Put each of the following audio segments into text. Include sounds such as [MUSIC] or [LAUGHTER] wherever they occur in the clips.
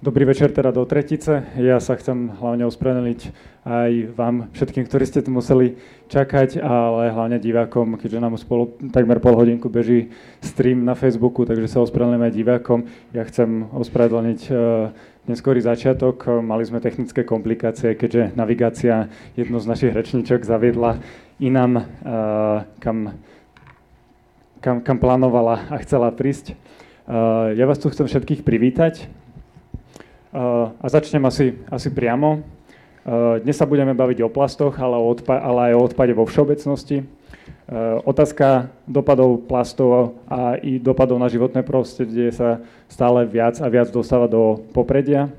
Dobrý večer teda do tretice. Ja sa chcem hlavne ospravedlniť aj vám, všetkým, ktorí ste tu museli čakať, ale hlavne divákom, keďže nám spolu takmer pol hodinku beží stream na Facebooku, takže sa ospravedlňujem aj divákom. Ja chcem ospravedlniť uh, neskorý začiatok. Mali sme technické komplikácie, keďže navigácia jednu z našich rečníčok zaviedla inám, uh, kam, kam, kam plánovala a chcela prísť. Uh, ja vás tu chcem všetkých privítať. A začnem asi, asi priamo. Dnes sa budeme baviť o plastoch, ale, o odpa- ale aj o odpade vo všeobecnosti. Otázka dopadov plastov a i dopadov na životné prostredie sa stále viac a viac dostáva do popredia.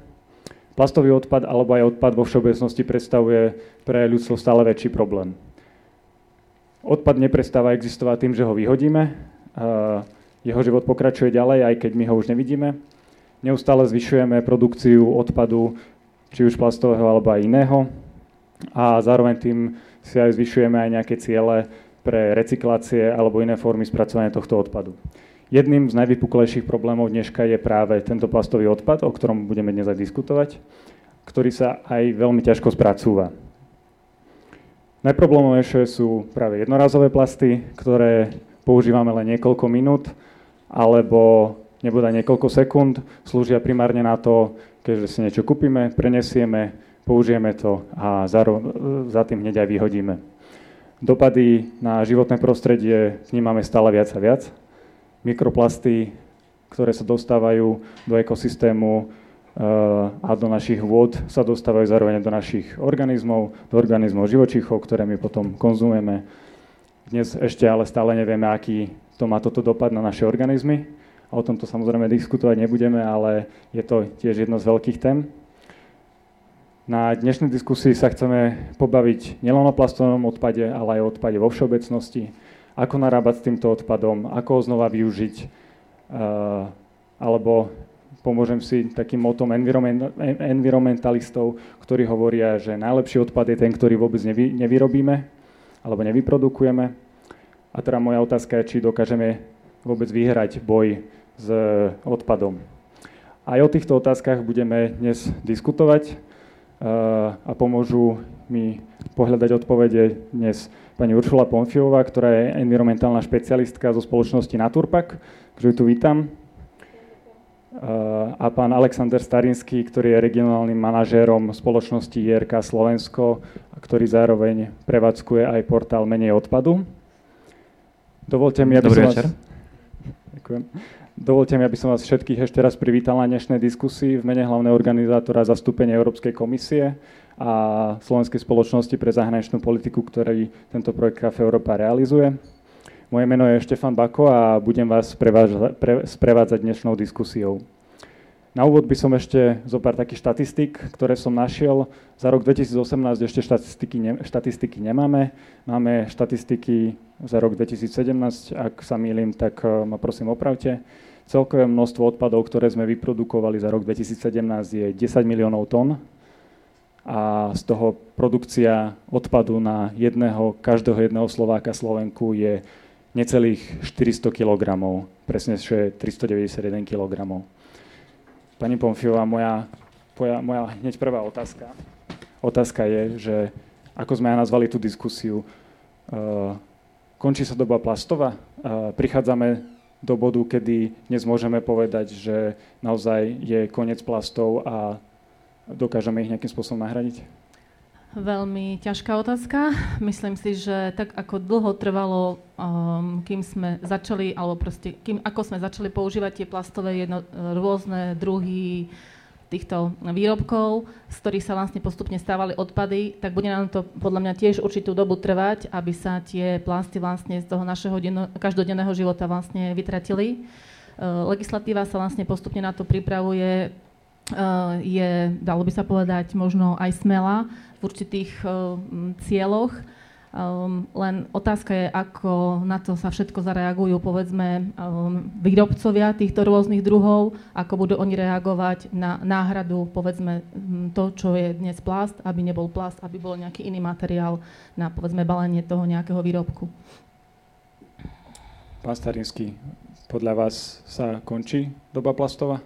Plastový odpad alebo aj odpad vo všeobecnosti predstavuje pre ľudstvo stále väčší problém. Odpad neprestáva existovať tým, že ho vyhodíme. Jeho život pokračuje ďalej, aj keď my ho už nevidíme Neustále zvyšujeme produkciu odpadu, či už plastového alebo aj iného. A zároveň tým si aj zvyšujeme aj nejaké ciele pre recyklácie alebo iné formy spracovania tohto odpadu. Jedným z najvypuklejších problémov dneška je práve tento plastový odpad, o ktorom budeme dnes aj diskutovať, ktorý sa aj veľmi ťažko spracúva. Najproblémovejšie sú práve jednorazové plasty, ktoré používame len niekoľko minút, alebo nebude niekoľko sekúnd, slúžia primárne na to, keďže si niečo kúpime, prenesieme, použijeme to a za, tým hneď aj vyhodíme. Dopady na životné prostredie vnímame stále viac a viac. Mikroplasty, ktoré sa dostávajú do ekosystému eh, a do našich vôd, sa dostávajú zároveň do našich organizmov, do organizmov živočíchov, ktoré my potom konzumujeme. Dnes ešte ale stále nevieme, aký to má toto dopad na naše organizmy O tomto samozrejme diskutovať nebudeme, ale je to tiež jedno z veľkých tém. Na dnešnej diskusii sa chceme pobaviť nielen o plastovom odpade, ale aj o odpade vo všeobecnosti. Ako narábať s týmto odpadom, ako ho znova využiť, uh, alebo pomôžem si takým motom environment, environmentalistov, ktorí hovoria, že najlepší odpad je ten, ktorý vôbec nevy, nevyrobíme alebo nevyprodukujeme. A teda moja otázka je, či dokážeme vôbec vyhrať boj s odpadom. Aj o týchto otázkach budeme dnes diskutovať eh, a pomôžu mi pohľadať odpovede dnes pani Uršula Ponfiová, ktorá je environmentálna špecialistka zo spoločnosti Naturpak, ktorú tu vítam. Eh, a pán Alexander Starinský, ktorý je regionálnym manažérom spoločnosti IRK Slovensko, ktorý zároveň prevádzkuje aj portál Menej odpadu. Dovolte mi, aby Dobrý som večer. vás... Ďakujem. Dovolte mi, aby som vás všetkých ešte raz privítal na dnešnej diskusii v mene hlavného organizátora zastúpenia Európskej komisie a Slovenskej spoločnosti pre zahraničnú politiku, ktorý tento projekt Cafe Európa realizuje. Moje meno je Štefan Bako a budem vás sprevádzať dnešnou diskusiou. Na úvod by som ešte zo pár takých štatistik, ktoré som našiel. Za rok 2018 ešte štatistiky, ne, štatistiky nemáme. Máme štatistiky za rok 2017, ak sa mýlim, tak eh, ma prosím opravte. Celkové množstvo odpadov, ktoré sme vyprodukovali za rok 2017 je 10 miliónov tón a z toho produkcia odpadu na jedného, každého jedného Slováka Slovenku je necelých 400 kg, presne 391 kg. Pani Pomfiová, moja, moja, moja hneď prvá otázka. Otázka je, že ako sme aj nazvali tú diskusiu, uh, končí sa doba plastová, uh, prichádzame do bodu, kedy dnes môžeme povedať, že naozaj je koniec plastov a dokážeme ich nejakým spôsobom nahradiť? Veľmi ťažká otázka. Myslím si, že tak ako dlho trvalo, um, kým sme začali, alebo proste, kým, ako sme začali používať tie plastové jedno, rôzne druhy týchto výrobkov, z ktorých sa vlastne postupne stávali odpady, tak bude nám to podľa mňa tiež určitú dobu trvať, aby sa tie plasty vlastne z toho našeho denno, každodenného života vlastne vytratili. Uh, legislatíva sa vlastne postupne na to pripravuje, uh, je, dalo by sa povedať, možno aj smela v určitých uh, cieľoch, Um, len otázka je, ako na to sa všetko zareagujú, povedzme, um, výrobcovia týchto rôznych druhov, ako budú oni reagovať na náhradu, povedzme, to, čo je dnes plast, aby nebol plast, aby bol nejaký iný materiál na, povedzme, balenie toho nejakého výrobku. Pán Starinský, podľa vás sa končí doba plastová?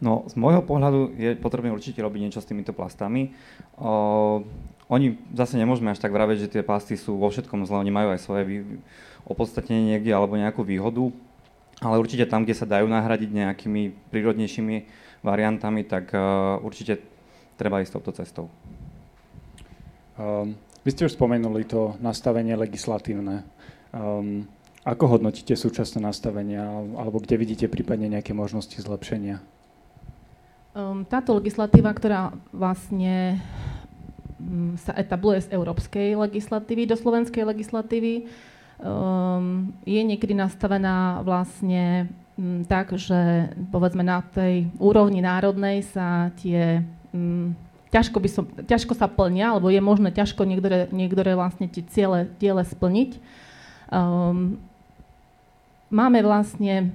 No, z môjho pohľadu je potrebné určite robiť niečo s týmito plastami. O, oni zase nemôžeme až tak vraviť, že tie plasty sú vo všetkom zle, oni majú aj svoje vý, opodstatnenie niekde alebo nejakú výhodu, ale určite tam, kde sa dajú nahradiť nejakými prírodnejšími variantami, tak uh, určite treba ísť touto cestou. Um, vy ste už spomenuli to nastavenie legislatívne. Um, ako hodnotíte súčasné nastavenia, alebo kde vidíte prípadne nejaké možnosti zlepšenia? Um, táto legislatíva, ktorá vlastne um, sa etabluje z európskej legislatívy do slovenskej legislatívy, um, je niekedy nastavená vlastne um, tak, že povedzme na tej úrovni národnej sa tie um, ťažko, by som, ťažko sa plnia, alebo je možné ťažko niektoré, niektoré vlastne tie ciele, ciele splniť. Um, máme vlastne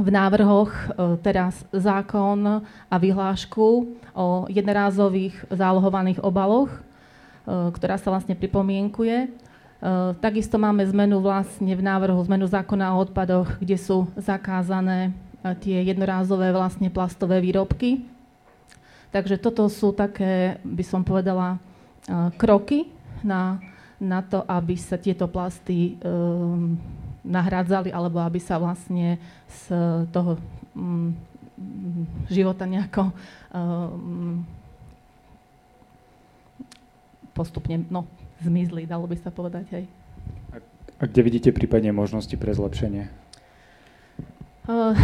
v návrhoch e, teraz zákon a vyhlášku o jednorázových zálohovaných obaloch, e, ktorá sa vlastne pripomienkuje. E, takisto máme zmenu vlastne v návrhu zmenu zákona o odpadoch, kde sú zakázané tie jednorázové vlastne plastové výrobky. Takže toto sú také, by som povedala, kroky na, na to, aby sa tieto plasty um, nahrádzali, alebo aby sa vlastne z toho um, života nejako um, postupne no, zmizli, dalo by sa povedať. Hej. A, a kde vidíte prípadne možnosti pre zlepšenie? Uh,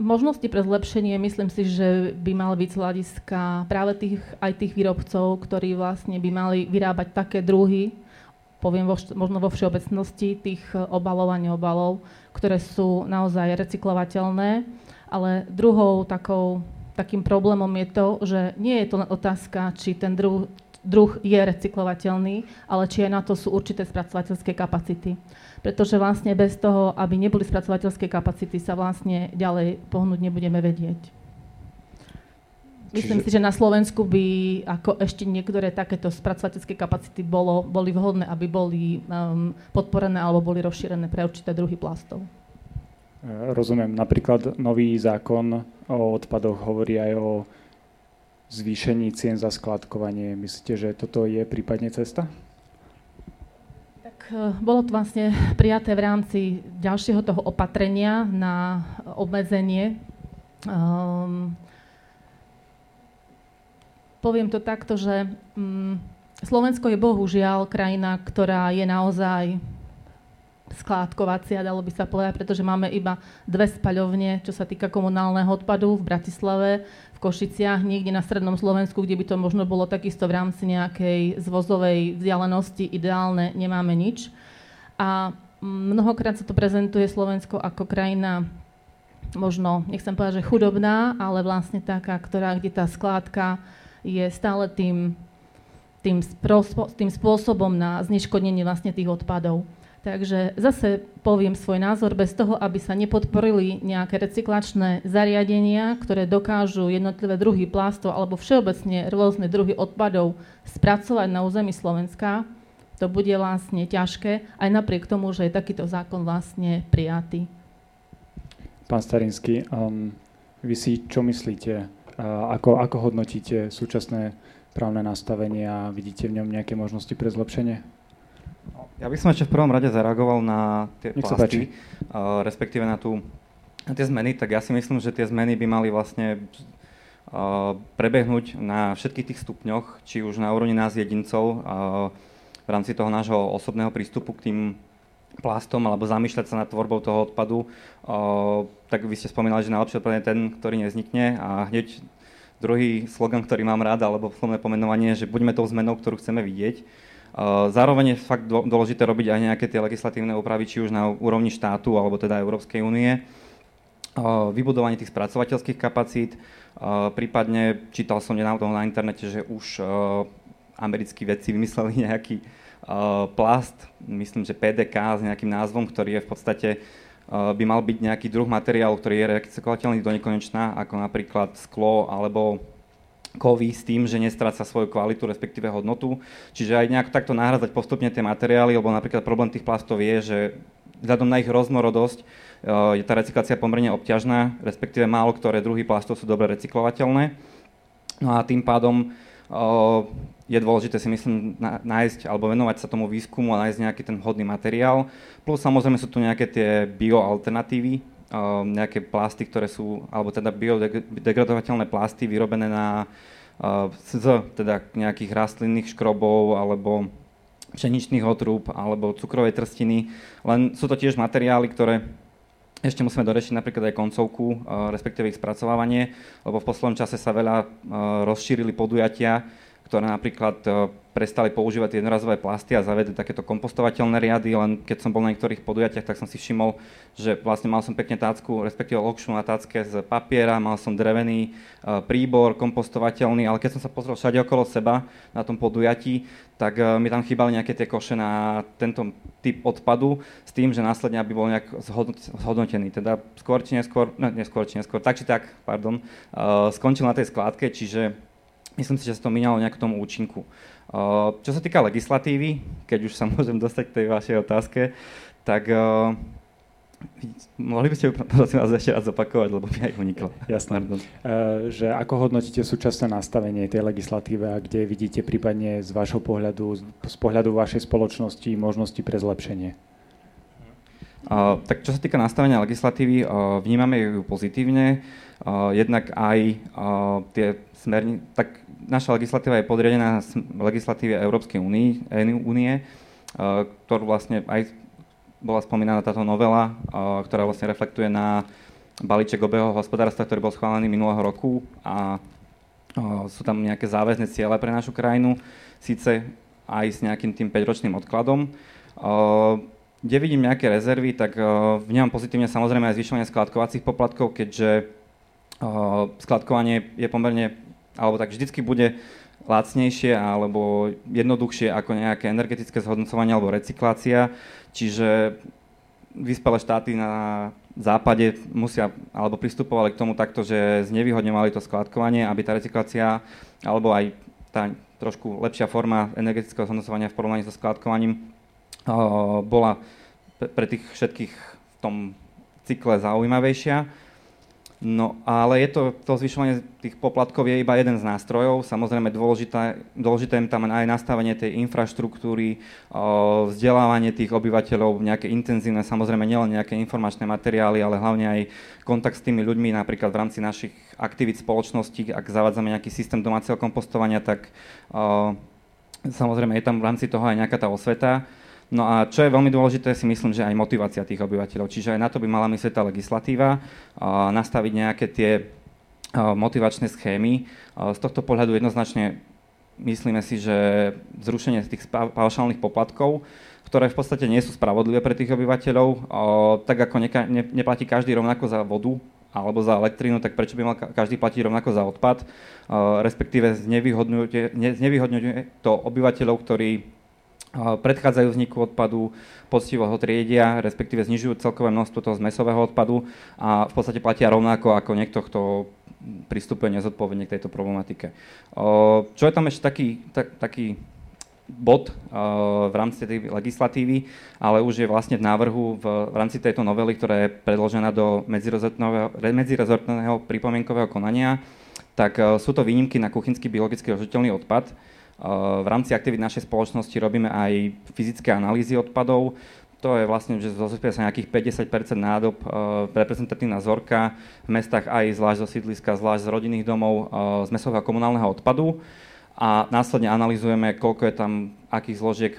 možnosti pre zlepšenie myslím si, že by mal byť z hľadiska práve tých, aj tých výrobcov, ktorí vlastne by mali vyrábať také druhy, poviem vo, možno vo všeobecnosti, tých e, obalov a neobalov, ktoré sú naozaj recyklovateľné. Ale druhou takou, takým problémom je to, že nie je to otázka, či ten druh, druh je recyklovateľný, ale či aj na to sú určité spracovateľské kapacity. Pretože vlastne bez toho, aby neboli spracovateľské kapacity, sa vlastne ďalej pohnúť nebudeme vedieť. Myslím Čiže... si, že na Slovensku by ako ešte niektoré takéto spracovateľské kapacity bolo, boli vhodné, aby boli um, podporené alebo boli rozšírené pre určité druhy plastov. E, rozumiem. Napríklad nový zákon o odpadoch hovorí aj o zvýšení cien za skladkovanie. Myslíte, že toto je prípadne cesta? Tak e, bolo to vlastne prijaté v rámci ďalšieho toho opatrenia na obmedzenie um, poviem to takto, že mm, Slovensko je bohužiaľ krajina, ktorá je naozaj skládkovacia, dalo by sa povedať, pretože máme iba dve spaľovne, čo sa týka komunálneho odpadu v Bratislave, v Košiciach, niekde na strednom Slovensku, kde by to možno bolo takisto v rámci nejakej zvozovej vzdialenosti ideálne, nemáme nič. A mnohokrát sa to prezentuje Slovensko ako krajina možno, nechcem povedať, že chudobná, ale vlastne taká, ktorá, kde tá skládka je stále tým, tým, sprospo, tým spôsobom na zneškodnenie vlastne tých odpadov. Takže zase poviem svoj názor, bez toho, aby sa nepodporili nejaké recyklačné zariadenia, ktoré dokážu jednotlivé druhy plastov alebo všeobecne rôzne druhy odpadov spracovať na území Slovenska, to bude vlastne ťažké, aj napriek tomu, že je takýto zákon vlastne prijatý. Pán Starinský, um, vy si čo myslíte ako, ako hodnotíte súčasné právne nastavenie a vidíte v ňom nejaké možnosti pre zlepšenie? Ja by som ešte v prvom rade zareagoval na tie Nech plasty, uh, respektíve na, tú, na tie zmeny, tak ja si myslím, že tie zmeny by mali vlastne uh, prebehnúť na všetkých tých stupňoch, či už na úrovni nás jedincov, uh, v rámci toho nášho osobného prístupu k tým plastom alebo zamýšľať sa nad tvorbou toho odpadu, o, tak vy ste spomínali, že najlepší odpad je ten, ktorý nevznikne a hneď druhý slogan, ktorý mám rád, alebo slovné pomenovanie, že buďme tou zmenou, ktorú chceme vidieť. Zároveň je fakt dôležité robiť aj nejaké tie legislatívne úpravy, či už na úrovni štátu alebo teda Európskej únie. Vybudovanie tých spracovateľských kapacít, prípadne čítal som nedávno na internete, že už americkí vedci vymysleli nejaký plast, myslím, že PDK s nejakým názvom, ktorý je v podstate eh, by mal byť nejaký druh materiálu, ktorý je recyklovateľný do nekonečná, ako napríklad sklo alebo kovy s tým, že nestráca svoju kvalitu, respektíve hodnotu. Čiže aj nejak takto nahradzať postupne tie materiály, lebo napríklad problém tých plastov je, že vzhľadom na ich roznorodosť je tá recyklácia pomerne obťažná, respektíve málo ktoré druhy plastov sú dobre recyklovateľné. No a tým pádom je dôležité si myslím nájsť alebo venovať sa tomu výskumu a nájsť nejaký ten vhodný materiál. Plus samozrejme sú tu nejaké tie bioalternatívy, nejaké plasty, ktoré sú, alebo teda biodegradovateľné plasty vyrobené na z teda nejakých rastlinných škrobov alebo pšeničných otrúb alebo cukrovej trstiny. Len sú to tiež materiály, ktoré ešte musíme dorešiť napríklad aj koncovku, respektíve ich spracovávanie, lebo v poslednom čase sa veľa rozšírili podujatia, ktoré napríklad prestali používať jednorazové plasty a zavedli takéto kompostovateľné riady, len keď som bol na niektorých podujatiach, tak som si všimol, že vlastne mal som pekne tácku, respektíve lokšu na tácke z papiera, mal som drevený uh, príbor kompostovateľný, ale keď som sa pozrel všade okolo seba na tom podujatí, tak uh, mi tam chýbali nejaké tie koše na tento typ odpadu s tým, že následne aby bol nejak zhodnotený. Teda skôr či neskôr, no neskôr či neskôr, tak či tak, pardon, skončil na tej skládke, čiže myslím si, že sa to minalo nejak tomu účinku. Čo sa týka legislatívy, keď už sa [LAUGHS] môžem dostať k tej vašej otázke, tak uh, mohli by ste [LAUGHS] prosím vás ešte raz zopakovať, lebo mi aj uniklo. Jasné. Uh, že ako hodnotíte súčasné nastavenie tej legislatíve a kde vidíte prípadne z vášho pohľadu, z pohľadu vašej spoločnosti možnosti pre zlepšenie? Uh, tak čo sa týka nastavenia legislatívy, uh, vnímame ju pozitívne. Uh, jednak aj uh, tie smerni, tak naša legislatíva je podriadená legislatíve Európskej únie, únie, ktorú vlastne aj bola spomínaná táto novela, ktorá vlastne reflektuje na balíček obeho hospodárstva, ktorý bol schválený minulého roku a sú tam nejaké záväzné ciele pre našu krajinu, síce aj s nejakým tým 5-ročným odkladom. Kde vidím nejaké rezervy, tak vnímam pozitívne samozrejme aj zvyšovanie skladkovacích poplatkov, keďže skladkovanie je pomerne alebo tak vždycky bude lacnejšie alebo jednoduchšie ako nejaké energetické zhodnocovanie alebo recyklácia. Čiže vyspelé štáty na západe musia, alebo pristupovali k tomu takto, že znevýhodňovali to skladkovanie, aby tá recyklácia, alebo aj tá trošku lepšia forma energetického zhodnocovania v porovnaní so skladkovaním bola pre tých všetkých v tom cykle zaujímavejšia. No ale je to, to zvyšovanie tých poplatkov je iba jeden z nástrojov. Samozrejme dôležité, dôležité je tam aj nastavenie tej infraštruktúry, vzdelávanie tých obyvateľov, nejaké intenzívne, samozrejme nielen nejaké informačné materiály, ale hlavne aj kontakt s tými ľuďmi, napríklad v rámci našich aktivít spoločnosti, ak zavádzame nejaký systém domáceho kompostovania, tak samozrejme je tam v rámci toho aj nejaká tá osveta. No a čo je veľmi dôležité, si myslím, že aj motivácia tých obyvateľov. Čiže aj na to by mala myslieť tá legislatíva, nastaviť nejaké tie motivačné schémy. Z tohto pohľadu jednoznačne myslíme si, že zrušenie tých paušálnych poplatkov, ktoré v podstate nie sú spravodlivé pre tých obyvateľov, tak ako neka, ne, neplatí každý rovnako za vodu alebo za elektrínu, tak prečo by mal každý platiť rovnako za odpad, respektíve znevýhodňuje to obyvateľov, ktorí predchádzajú vzniku odpadu, poctivo ho triedia, respektíve znižujú celkové množstvo toho zmesového odpadu a v podstate platia rovnako ako niekto, kto pristupuje nezodpovedne k tejto problematike. Čo je tam ešte taký, tak, taký bod v rámci tej legislatívy, ale už je vlastne v návrhu v, rámci tejto novely, ktorá je predložená do medzirezortného pripomienkového konania, tak sú to výnimky na kuchynský biologicky rozžiteľný odpad, v rámci aktivít našej spoločnosti robíme aj fyzické analýzy odpadov. To je vlastne, že zosúpia sa nejakých 50% nádob, reprezentatívna vzorka v mestách aj zvlášť zo sídliska, zvlášť z rodinných domov, z mesového komunálneho odpadu. A následne analýzujeme, koľko je tam akých zložiek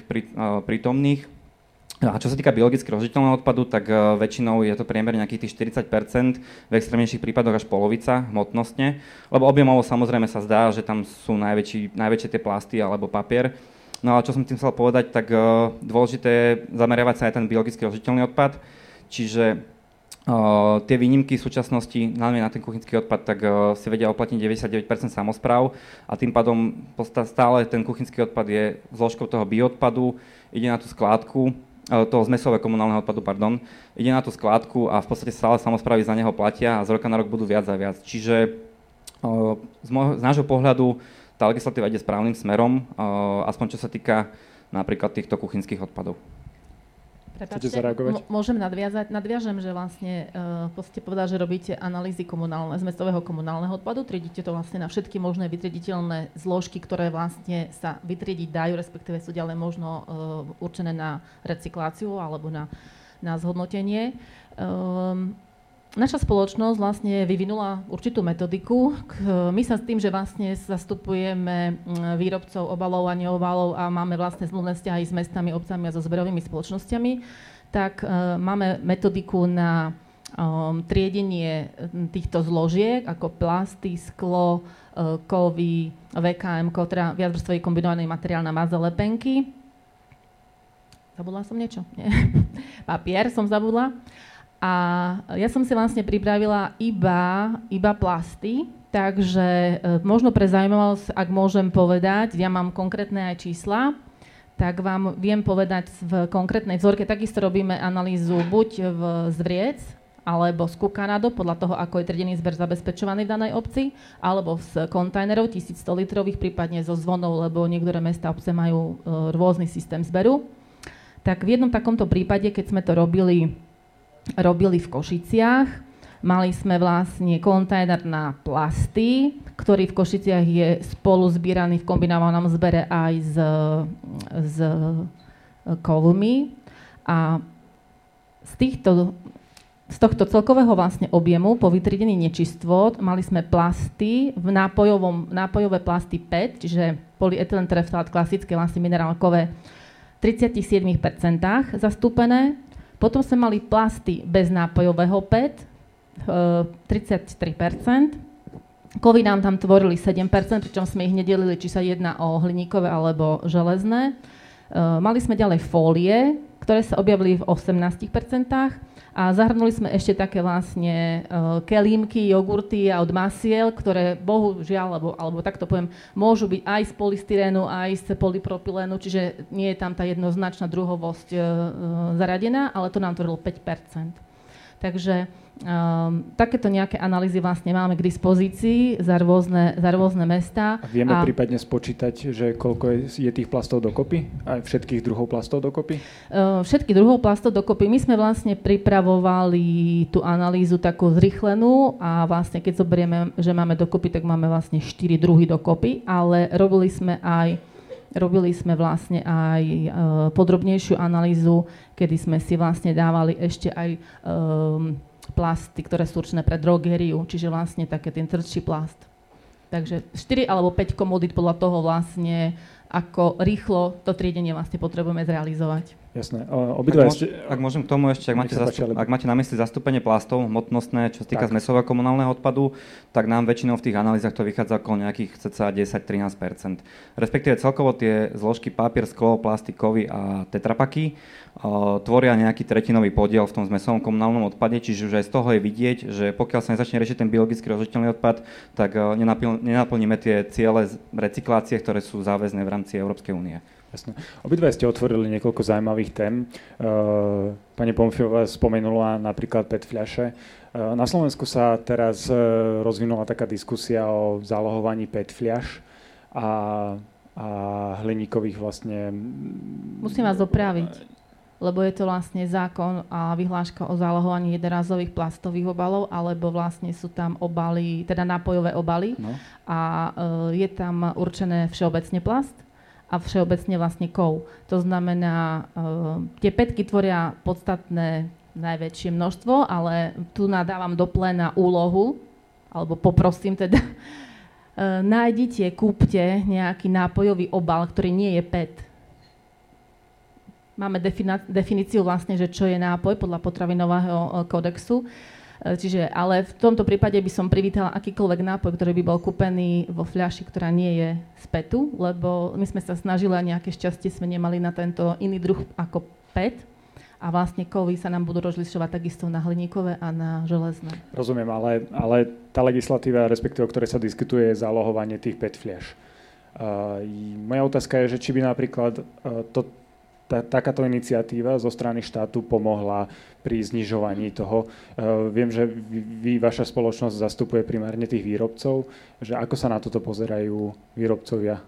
prítomných a čo sa týka biologicky rozžiteľného odpadu, tak uh, väčšinou je to priemer nejakých tých 40 v extrémnejších prípadoch až polovica hmotnostne, lebo objemovo samozrejme sa zdá, že tam sú najväčší, najväčšie tie plasty alebo papier. No ale čo som tým chcel povedať, tak uh, dôležité je zameriavať sa aj ten biologicky rozžiteľný odpad, čiže uh, tie výnimky v súčasnosti, najmä na ten kuchynský odpad, tak si vedia oplatniť 99% samozpráv a tým pádom stále ten kuchynský odpad je zložkou toho bioodpadu, ide na tú skládku toho zmesového komunálneho odpadu, pardon, ide na tú skládku a v podstate stále samozprávy za neho platia a z roka na rok budú viac a viac. Čiže z, môjho, z nášho pohľadu tá legislatíva ide správnym smerom, aspoň čo sa týka napríklad týchto kuchynských odpadov. Prepačte, Chcete zareagovať? Môžem nadviazať? Nadviažem, že vlastne uh, ste povedali, že robíte analýzy komunálne, z mestového komunálneho odpadu, triedite to vlastne na všetky možné vytriediteľné zložky, ktoré vlastne sa vytriediť dajú, respektíve sú ďalej možno uh, určené na recykláciu alebo na, na zhodnotenie. Um, naša spoločnosť vlastne vyvinula určitú metodiku. My sa s tým, že vlastne zastupujeme mm, výrobcov obalov a neobalov a máme vlastne zmluvné vzťahy s mestami, obcami a so zberovými spoločnosťami, tak uh, máme metodiku na um, triedenie týchto zložiek ako plasty, sklo, uh, kovy, VKM, teda viacvrstvový kombinovaný materiál na maze lepenky. Zabudla som niečo? Nie. [LAUGHS] Papier som zabudla. A ja som si vlastne pripravila iba, iba plasty, takže e, možno pre zaujímavosť, ak môžem povedať, ja mám konkrétne aj čísla, tak vám viem povedať v konkrétnej vzorke. Takisto robíme analýzu buď v zvriec, alebo z Kukanado, podľa toho, ako je trdený zber zabezpečovaný v danej obci, alebo z kontajnerov 1100 litrových, prípadne zo zvonov, lebo niektoré mesta obce majú e, rôzny systém zberu. Tak v jednom takomto prípade, keď sme to robili robili v Košiciach. Mali sme vlastne kontajner na plasty, ktorý v Košiciach je spolu zbieraný v kombinovanom zbere aj s, s kovmi. A z, týchto, z tohto celkového vlastne objemu po vytriedení nečistvot mali sme plasty v nápojovom, nápojové plasty PET, čiže polyetylen klasické vlastne minerálkové v 37% zastúpené potom sme mali plasty bez nápojového PET, 33%. Kovy nám tam tvorili 7%, pričom sme ich nedelili, či sa jedná o hliníkové alebo železné. E, mali sme ďalej fólie, ktoré sa objavili v 18% a zahrnuli sme ešte také vlastne uh, kelímky, jogurty od masiel, ktoré bohužiaľ, alebo, alebo takto poviem, môžu byť aj z polystyrénu, aj z polypropylénu, čiže nie je tam tá jednoznačná druhovosť uh, zaradená, ale to nám tvorilo 5 Takže Um, takéto nejaké analýzy vlastne máme k dispozícii za rôzne, za rôzne mesta. A vieme a, prípadne spočítať, že koľko je, je tých plastov dokopy? Aj všetkých druhov plastov dokopy? Uh, všetkých druhov plastov dokopy. My sme vlastne pripravovali tú analýzu takú zrychlenú a vlastne keď zoberieme, že máme dokopy, tak máme vlastne 4 druhy dokopy, ale robili sme aj robili sme vlastne aj uh, podrobnejšiu analýzu, kedy sme si vlastne dávali ešte aj um, plasty, ktoré sú určené pre drogériu, čiže vlastne také ten tvrdší plast. Takže 4 alebo 5 komodít podľa toho vlastne, ako rýchlo to triedenie vlastne potrebujeme zrealizovať. Jasné. Obidva ak, ešte... ak môžem k tomu ešte, ak máte, zastup, ak máte na mysli zastúpenie plastov hmotnostné, čo sa týka zmesového komunálneho odpadu, tak nám väčšinou v tých analýzach to vychádza okolo nejakých cca 10-13% Respektíve celkovo tie zložky papier, sklo, plasty, kovy a tetrapaky tvoria nejaký tretinový podiel v tom zmesovom komunálnom odpade, čiže už aj z toho je vidieť, že pokiaľ sa nezačne riešiť ten biologicky rozložiteľný odpad, tak nenaplníme tie ciele recyklácie, ktoré sú záväzné v rámci Európskej únie. Jasne. Obidve ste otvorili niekoľko zaujímavých tém. Pani Pomfiová spomenula napríklad PET fľaše. Na Slovensku sa teraz rozvinula taká diskusia o zálohovaní PET fľaš a, a hliníkových vlastne... Musím vás opraviť lebo je to vlastne zákon a vyhláška o zálohovaní jednorázových plastových obalov, alebo vlastne sú tam obaly, teda nápojové obaly no. a e, je tam určené všeobecne plast a všeobecne vlastne kov. To znamená, e, tie petky tvoria podstatné najväčšie množstvo, ale tu nadávam do pléna úlohu, alebo poprosím teda, [LAUGHS] e, nájdite, kúpte nejaký nápojový obal, ktorý nie je PET Máme definíciu vlastne, že čo je nápoj podľa potravinového e, kódexu. E, čiže, ale v tomto prípade by som privítala akýkoľvek nápoj, ktorý by bol kúpený vo fľaši, ktorá nie je z PETu, lebo my sme sa snažili a nejaké šťastie sme nemali na tento iný druh ako PET. A vlastne kovy sa nám budú rozlišovať takisto na hliníkové a na železné. Rozumiem, ale, ale tá legislatíva, respektíve o ktorej sa diskutuje, je zálohovanie tých PET fľaš. Uh, moja otázka je, že či by napríklad uh, to, tá, takáto iniciatíva zo strany štátu pomohla pri znižovaní toho. Uh, viem, že vy, vaša spoločnosť zastupuje primárne tých výrobcov, že ako sa na toto pozerajú výrobcovia?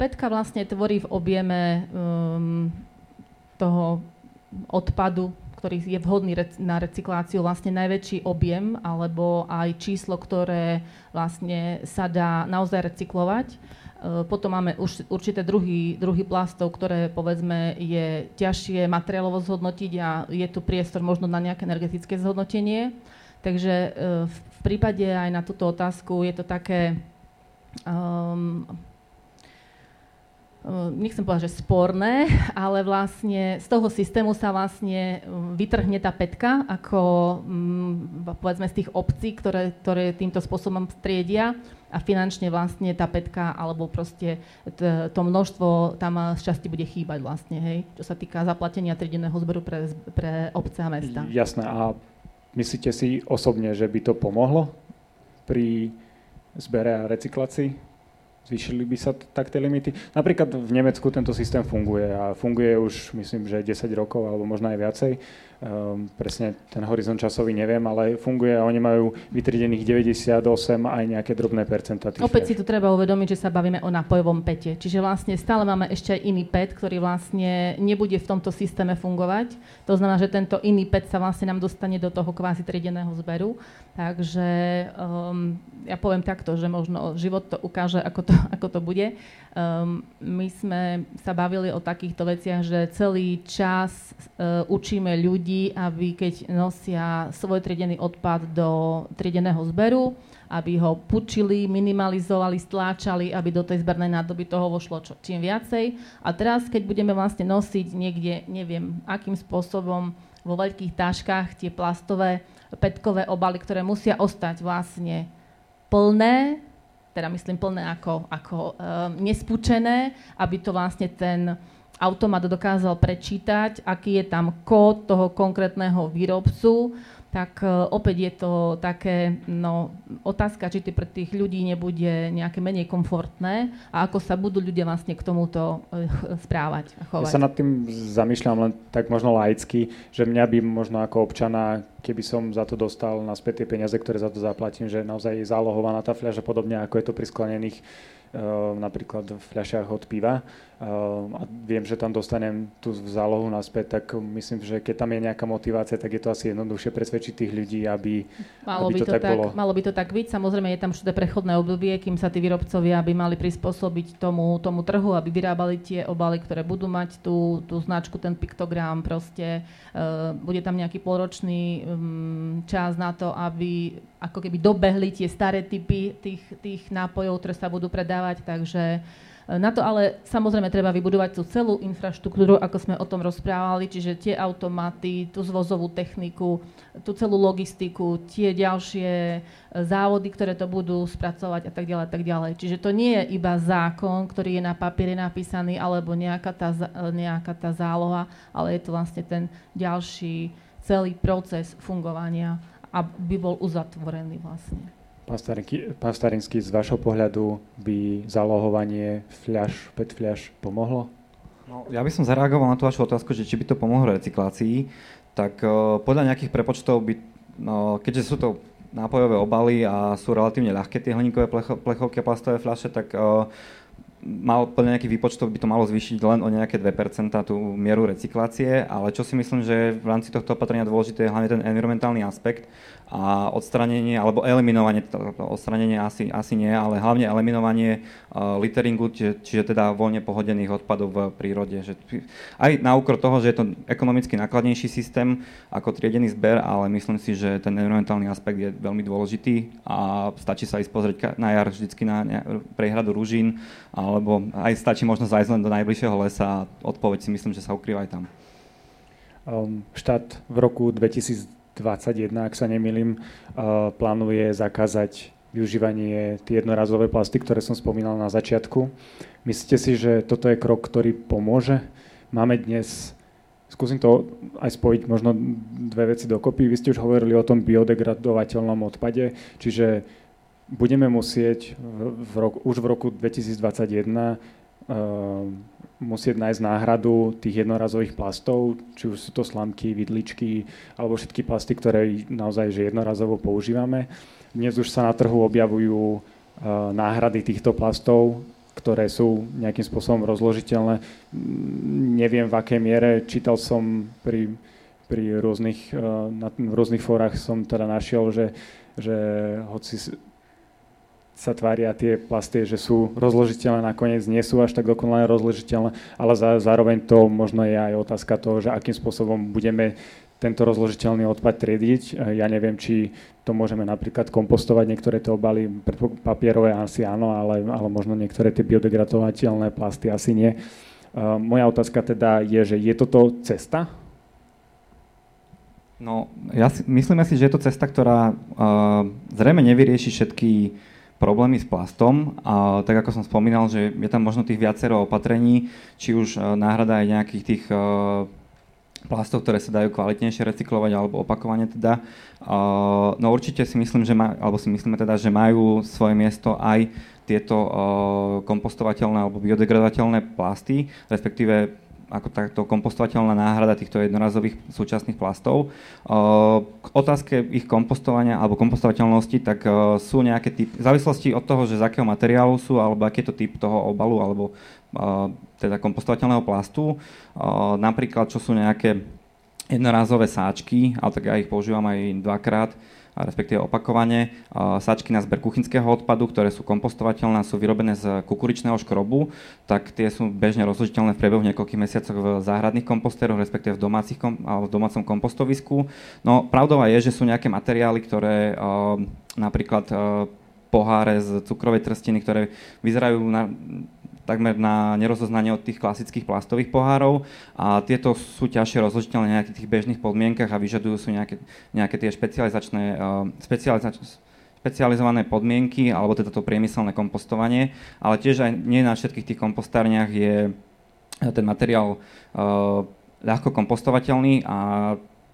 Petka vlastne tvorí v objeme um, toho odpadu, ktorý je vhodný na recykláciu, vlastne najväčší objem alebo aj číslo, ktoré vlastne sa dá naozaj recyklovať. Potom máme už určité druhy, druhy plastov, ktoré povedzme je ťažšie materiálovo zhodnotiť a je tu priestor možno na nejaké energetické zhodnotenie. Takže v prípade aj na túto otázku je to také um, nechcem povedať, že sporné, [LAUGHS] ale vlastne z toho systému sa vlastne ehm, vytrhne tá petka, ako mm, povedzme z tých obcí, ktoré, ktoré týmto spôsobom striedia a finančne vlastne tá petka alebo proste to množstvo tam z časti bude chýbať vlastne, hej, čo sa týka zaplatenia tridenného zberu pre, pre obce a mesta. Jasné. A myslíte si osobne, že by to pomohlo pri zbere a recyklácii? Zvýšili by sa tak tie limity? Napríklad v Nemecku tento systém funguje a funguje už myslím, že 10 rokov alebo možno aj viacej. Um, presne ten horizont časový neviem, ale funguje a oni majú vytridených 98 aj nejaké drobné percentá. Opäť si tu treba uvedomiť, že sa bavíme o nápojovom pete. Čiže vlastne stále máme ešte aj iný pet, ktorý vlastne nebude v tomto systéme fungovať. To znamená, že tento iný pet sa vlastne nám dostane do toho kvázi trideného zberu. Takže um, ja poviem takto, že možno život to ukáže, ako to, ako to bude. Um, my sme sa bavili o takýchto veciach, že celý čas uh, učíme ľudí, aby keď nosia svoj triedený odpad do triedeného zberu, aby ho pučili, minimalizovali, stláčali, aby do tej zbernej nádoby toho vošlo čo, čím viacej. A teraz, keď budeme vlastne nosiť niekde, neviem, akým spôsobom vo veľkých taškách tie plastové petkové obaly, ktoré musia ostať vlastne plné, teda myslím plné ako, ako um, nespúčené, aby to vlastne ten automat dokázal prečítať, aký je tam kód toho konkrétneho výrobcu, tak uh, opäť je to také, no, otázka, či to pre tých ľudí nebude nejaké menej komfortné a ako sa budú ľudia vlastne k tomuto uh, správať a chovať. Ja sa nad tým zamýšľam len tak možno laicky, že mňa by možno ako občana, keby som za to dostal naspäť tie peniaze, ktoré za to zaplatím, že naozaj je zálohovaná tá fľaša, podobne ako je to pri sklenených uh, napríklad v fľašiach od piva a viem, že tam dostanem tú zálohu naspäť, tak myslím, že keď tam je nejaká motivácia, tak je to asi jednoduchšie presvedčiť tých ľudí, aby, malo aby by to, to tak, tak bolo. Malo by to tak byť. Samozrejme je tam všade prechodné obdobie, kým sa tí výrobcovia by mali prispôsobiť tomu, tomu trhu, aby vyrábali tie obaly, ktoré budú mať tú, tú značku, ten piktogram, proste uh, bude tam nejaký polročný um, čas na to, aby ako keby dobehli tie staré typy tých, tých nápojov, ktoré sa budú predávať, takže na to ale samozrejme treba vybudovať tú celú infraštruktúru, ako sme o tom rozprávali, čiže tie automaty, tú zvozovú techniku, tú celú logistiku, tie ďalšie e, závody, ktoré to budú spracovať a tak ďalej, tak ďalej. Čiže to nie je iba zákon, ktorý je na papieri napísaný, alebo nejaká tá, e, nejaká tá záloha, ale je to vlastne ten ďalší celý proces fungovania, aby bol uzatvorený vlastne. Pán Starinský, z vašho pohľadu by zalohovanie fľaš, PET fľaš pomohlo? No, ja by som zareagoval na tú vašu otázku, že či by to pomohlo recyklácii, tak uh, podľa nejakých prepočtov by, no, keďže sú to nápojové obaly a sú relatívne ľahké tie hliníkové plecho, plechovky a plastové fľaše, tak uh, mal podľa nejakých výpočtov by to malo zvýšiť len o nejaké 2% tú mieru recyklácie, ale čo si myslím, že v rámci tohto opatrenia dôležité je hlavne ten environmentálny aspekt a odstranenie alebo eliminovanie, odstranenie asi, asi nie, ale hlavne eliminovanie uh, litteringu, čiže, čiže teda voľne pohodených odpadov v prírode. Že, aj na úkor toho, že je to ekonomicky nákladnejší systém ako triedený zber, ale myslím si, že ten environmentálny aspekt je veľmi dôležitý a stačí sa ísť pozrieť na jar vždycky na prehradu Ružín, alebo aj stačí možno zajsť len do najbližšieho lesa a odpoveď si myslím, že sa ukrýva aj tam. Um, štát v roku 2000 2021, ak sa nemýlim, plánuje zakázať využívanie tie jednorazové plasty, ktoré som spomínal na začiatku. Myslíte si, že toto je krok, ktorý pomôže? Máme dnes, skúsim to aj spojiť možno dve veci dokopy. Vy ste už hovorili o tom biodegradovateľnom odpade, čiže budeme musieť v roku, už v roku 2021 musieť nájsť náhradu tých jednorazových plastov, či už sú to slamky, vidličky alebo všetky plasty, ktoré naozaj že jednorazovo používame. Dnes už sa na trhu objavujú uh, náhrady týchto plastov ktoré sú nejakým spôsobom rozložiteľné. Neviem v akej miere, čítal som pri, pri rôznych, na, v rôznych fórach som teda našiel, že, že hoci sa tvária tie plasty, že sú rozložiteľné, nakoniec nie sú až tak dokonale rozložiteľné, ale za, zároveň to možno je aj otázka toho, že akým spôsobom budeme tento rozložiteľný odpad triediť. Ja neviem, či to môžeme napríklad kompostovať, niektoré tie obaly papierové asi áno, ale, ale možno niektoré tie biodegradovateľné plasty asi nie. Moja otázka teda je, že je toto cesta? No, ja si, myslím si, že je to cesta, ktorá uh, zrejme nevyrieši všetky problémy s plastom. A tak ako som spomínal, že je tam možno tých viacero opatrení, či už e, náhrada aj nejakých tých e, plastov, ktoré sa dajú kvalitnejšie recyklovať alebo opakovane teda. E, no určite si myslím, že ma, alebo si myslíme teda, že majú svoje miesto aj tieto kompostovateľné alebo biodegradovateľné plasty, respektíve ako takto kompostovateľná náhrada týchto jednorazových súčasných plastov. K otázke ich kompostovania alebo kompostovateľnosti, tak sú nejaké typy, v závislosti od toho, že z akého materiálu sú, alebo aký je to typ toho obalu, alebo teda kompostovateľného plastu. Napríklad, čo sú nejaké jednorázové sáčky, ale tak ja ich používam aj dvakrát, respektíve opakovane. Sačky na zber kuchynského odpadu, ktoré sú kompostovateľné, sú vyrobené z kukuričného škrobu, tak tie sú bežne rozložiteľné v priebehu niekoľkých mesiacov v záhradných kompostéroch, respektíve v, domácich, v domácom kompostovisku. No pravdou je, že sú nejaké materiály, ktoré napríklad poháre z cukrovej trstiny, ktoré vyzerajú na, takmer na nerozoznanie od tých klasických plastových pohárov a tieto sú ťažšie rozložiteľné na nejakých tých bežných podmienkach a vyžadujú sú nejaké, nejaké tie špecializačné, uh, špecializač, špecializované podmienky alebo teda to priemyselné kompostovanie, ale tiež aj nie na všetkých tých kompostárniach je ten materiál uh, ľahko kompostovateľný a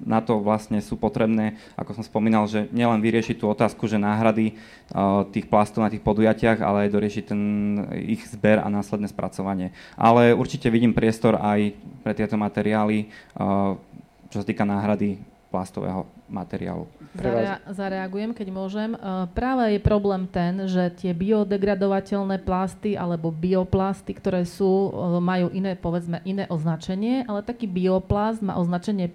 na to vlastne sú potrebné, ako som spomínal, že nielen vyriešiť tú otázku, že náhrady uh, tých plastov na tých podujatiach, ale aj doriešiť ten ich zber a následné spracovanie. Ale určite vidím priestor aj pre tieto materiály, uh, čo sa týka náhrady plastového materiálu. Zarea- zareagujem, keď môžem. E, práve je problém ten, že tie biodegradovateľné plasty alebo bioplasty, ktoré sú, e, majú iné, povedzme, iné označenie, ale taký bioplast má označenie e,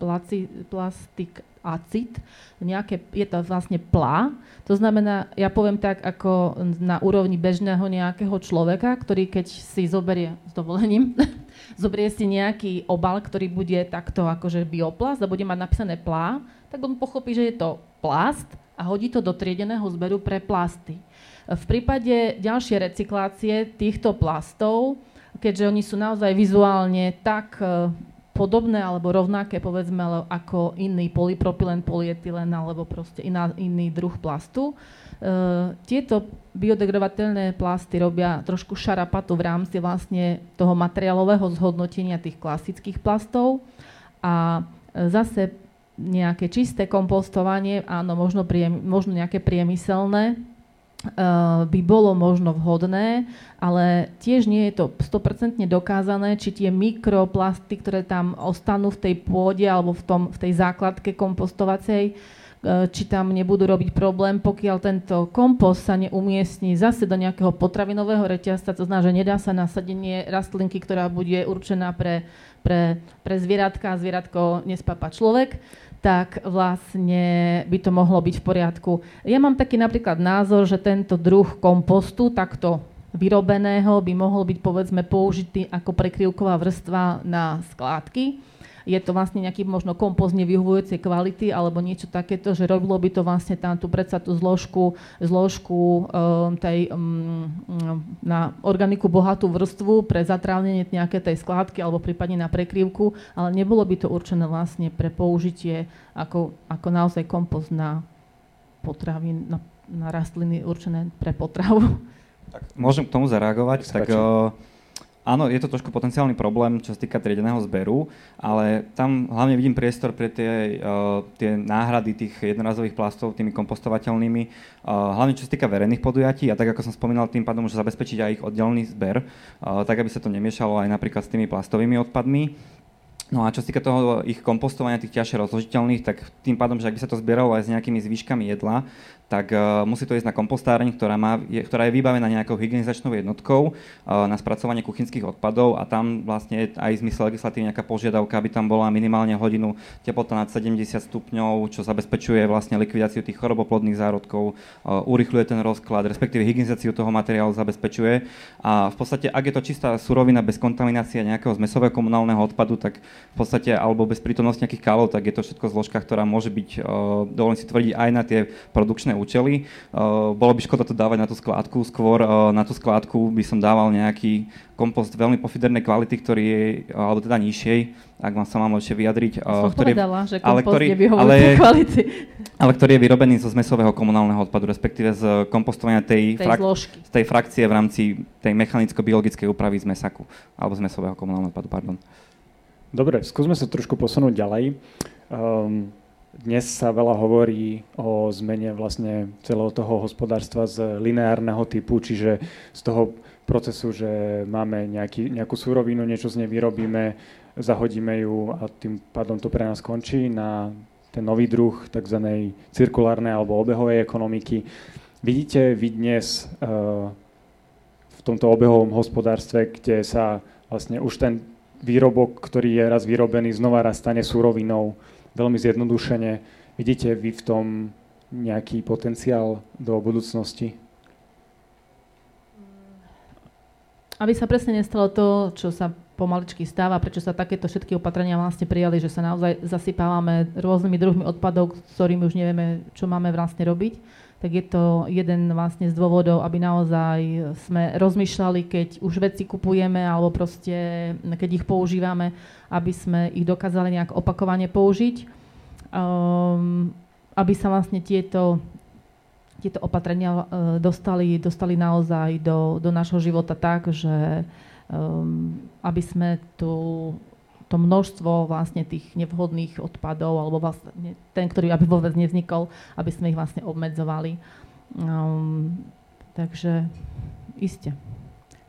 placi, plastik acid, nejaké, je to vlastne plá. To znamená, ja poviem tak, ako na úrovni bežného nejakého človeka, ktorý keď si zoberie, s dovolením, [LAUGHS] zoberie si nejaký obal, ktorý bude takto akože bioplast a bude mať napísané plá, tak on pochopí, že je to plast a hodí to do triedeného zberu pre plasty. V prípade ďalšej recyklácie týchto plastov, keďže oni sú naozaj vizuálne tak podobné alebo rovnaké, povedzme, ako iný polypropylen, polyetylen alebo proste iná, iný druh plastu. E, tieto biodegradovateľné plasty robia trošku šarapatu v rámci vlastne toho materiálového zhodnotenia tých klasických plastov a zase nejaké čisté kompostovanie, áno, možno, priem, možno nejaké priemyselné, by bolo možno vhodné, ale tiež nie je to 100% dokázané, či tie mikroplasty, ktoré tam ostanú v tej pôde alebo v, tom, v tej základke kompostovacej, eh, či tam nebudú robiť problém, pokiaľ tento kompost sa neumiestní zase do nejakého potravinového reťazca, to znamená, že nedá sa nasadenie rastlinky, ktorá bude určená pre, pre, pre zvieratka a zvieratko nespapa človek, tak vlastne by to mohlo byť v poriadku. Ja mám taký napríklad názor, že tento druh kompostu takto vyrobeného by mohol byť povedzme použitý ako prekryvková vrstva na skládky je to vlastne nejaký možno kompost nevyhovujúcej kvality alebo niečo takéto, že robilo by to vlastne tam tú predsa tú zložku, zložku um, tej um, na organiku bohatú vrstvu pre zatrávnenie nejaké tej skládky alebo prípadne na prekrývku, ale nebolo by to určené vlastne pre použitie ako, ako naozaj kompost na potravín, na, na rastliny určené pre potravu. Tak, môžem k tomu zareagovať. Tak, uh, Áno, je to trošku potenciálny problém, čo sa týka triedeného zberu, ale tam hlavne vidím priestor pre tie, uh, tie náhrady tých jednorazových plastov tými kompostovateľnými, uh, hlavne čo sa týka verejných podujatí a tak ako som spomínal, tým pádom môže zabezpečiť aj ich oddelený zber, uh, tak aby sa to nemiešalo aj napríklad s tými plastovými odpadmi. No a čo sa týka toho ich kompostovania, tých ťažšie rozložiteľných, tak tým pádom, že ak by sa to zbieralo aj s nejakými zvyškami jedla, tak uh, musí to ísť na kompostáreň, ktorá, má, je, ktorá je vybavená nejakou hygienizačnou jednotkou uh, na spracovanie kuchynských odpadov a tam vlastne aj v zmysle nejaká požiadavka, aby tam bola minimálne hodinu teplota nad 70 stupňov, čo zabezpečuje vlastne likvidáciu tých choroboplodných zárodkov, uh, urychľuje ten rozklad, respektíve hygienizáciu toho materiálu zabezpečuje. A v podstate, ak je to čistá surovina bez kontaminácie nejakého zmesového komunálneho odpadu, tak v podstate, alebo bez prítomnosti nejakých kálov, tak je to všetko zložka, ktorá môže byť, uh, dovolím si tvrdiť, aj na tie produkčné účely. Uh, bolo by škoda to dávať na tú skládku, skôr uh, na tú skládku by som dával nejaký kompost veľmi pofidernej kvality, ktorý je, alebo teda nižšej, ak vám sa mám ešte vyjadriť. Uh, ktorý, povedala, že ale, ktorý, ale, kvality. ale ktorý je vyrobený zo zmesového komunálneho odpadu, respektíve z kompostovania tej, tej, frak, z tej frakcie v rámci tej mechanicko-biologickej úpravy z mesaku, alebo zmesového komunálneho odpadu, pardon. Dobre, skúsme sa trošku posunúť ďalej. Um, dnes sa veľa hovorí o zmene vlastne celého toho hospodárstva z lineárneho typu, čiže z toho procesu, že máme nejaký, nejakú súrovinu, niečo z nej vyrobíme, zahodíme ju a tým pádom to pre nás končí na ten nový druh tzv. cirkulárnej alebo obehovej ekonomiky. Vidíte vy dnes uh, v tomto obehovom hospodárstve, kde sa vlastne už ten výrobok, ktorý je raz vyrobený, znova raz stane súrovinou, veľmi zjednodušene. Vidíte vy v tom nejaký potenciál do budúcnosti? Aby sa presne nestalo to, čo sa pomaličky stáva, prečo sa takéto všetky opatrenia vlastne prijali, že sa naozaj zasypávame rôznymi druhmi odpadov, s ktorými už nevieme, čo máme vlastne robiť, tak je to jeden vlastne z dôvodov, aby naozaj sme rozmýšľali, keď už veci kupujeme alebo proste keď ich používame, aby sme ich dokázali nejak opakovane použiť, um, aby sa vlastne tieto, tieto opatrenia uh, dostali, dostali naozaj do, do nášho života tak, že um, aby sme tu to množstvo vlastne tých nevhodných odpadov, alebo vlastne ten, ktorý aby vôbec nevznikol, aby sme ich vlastne obmedzovali. Um, takže iste.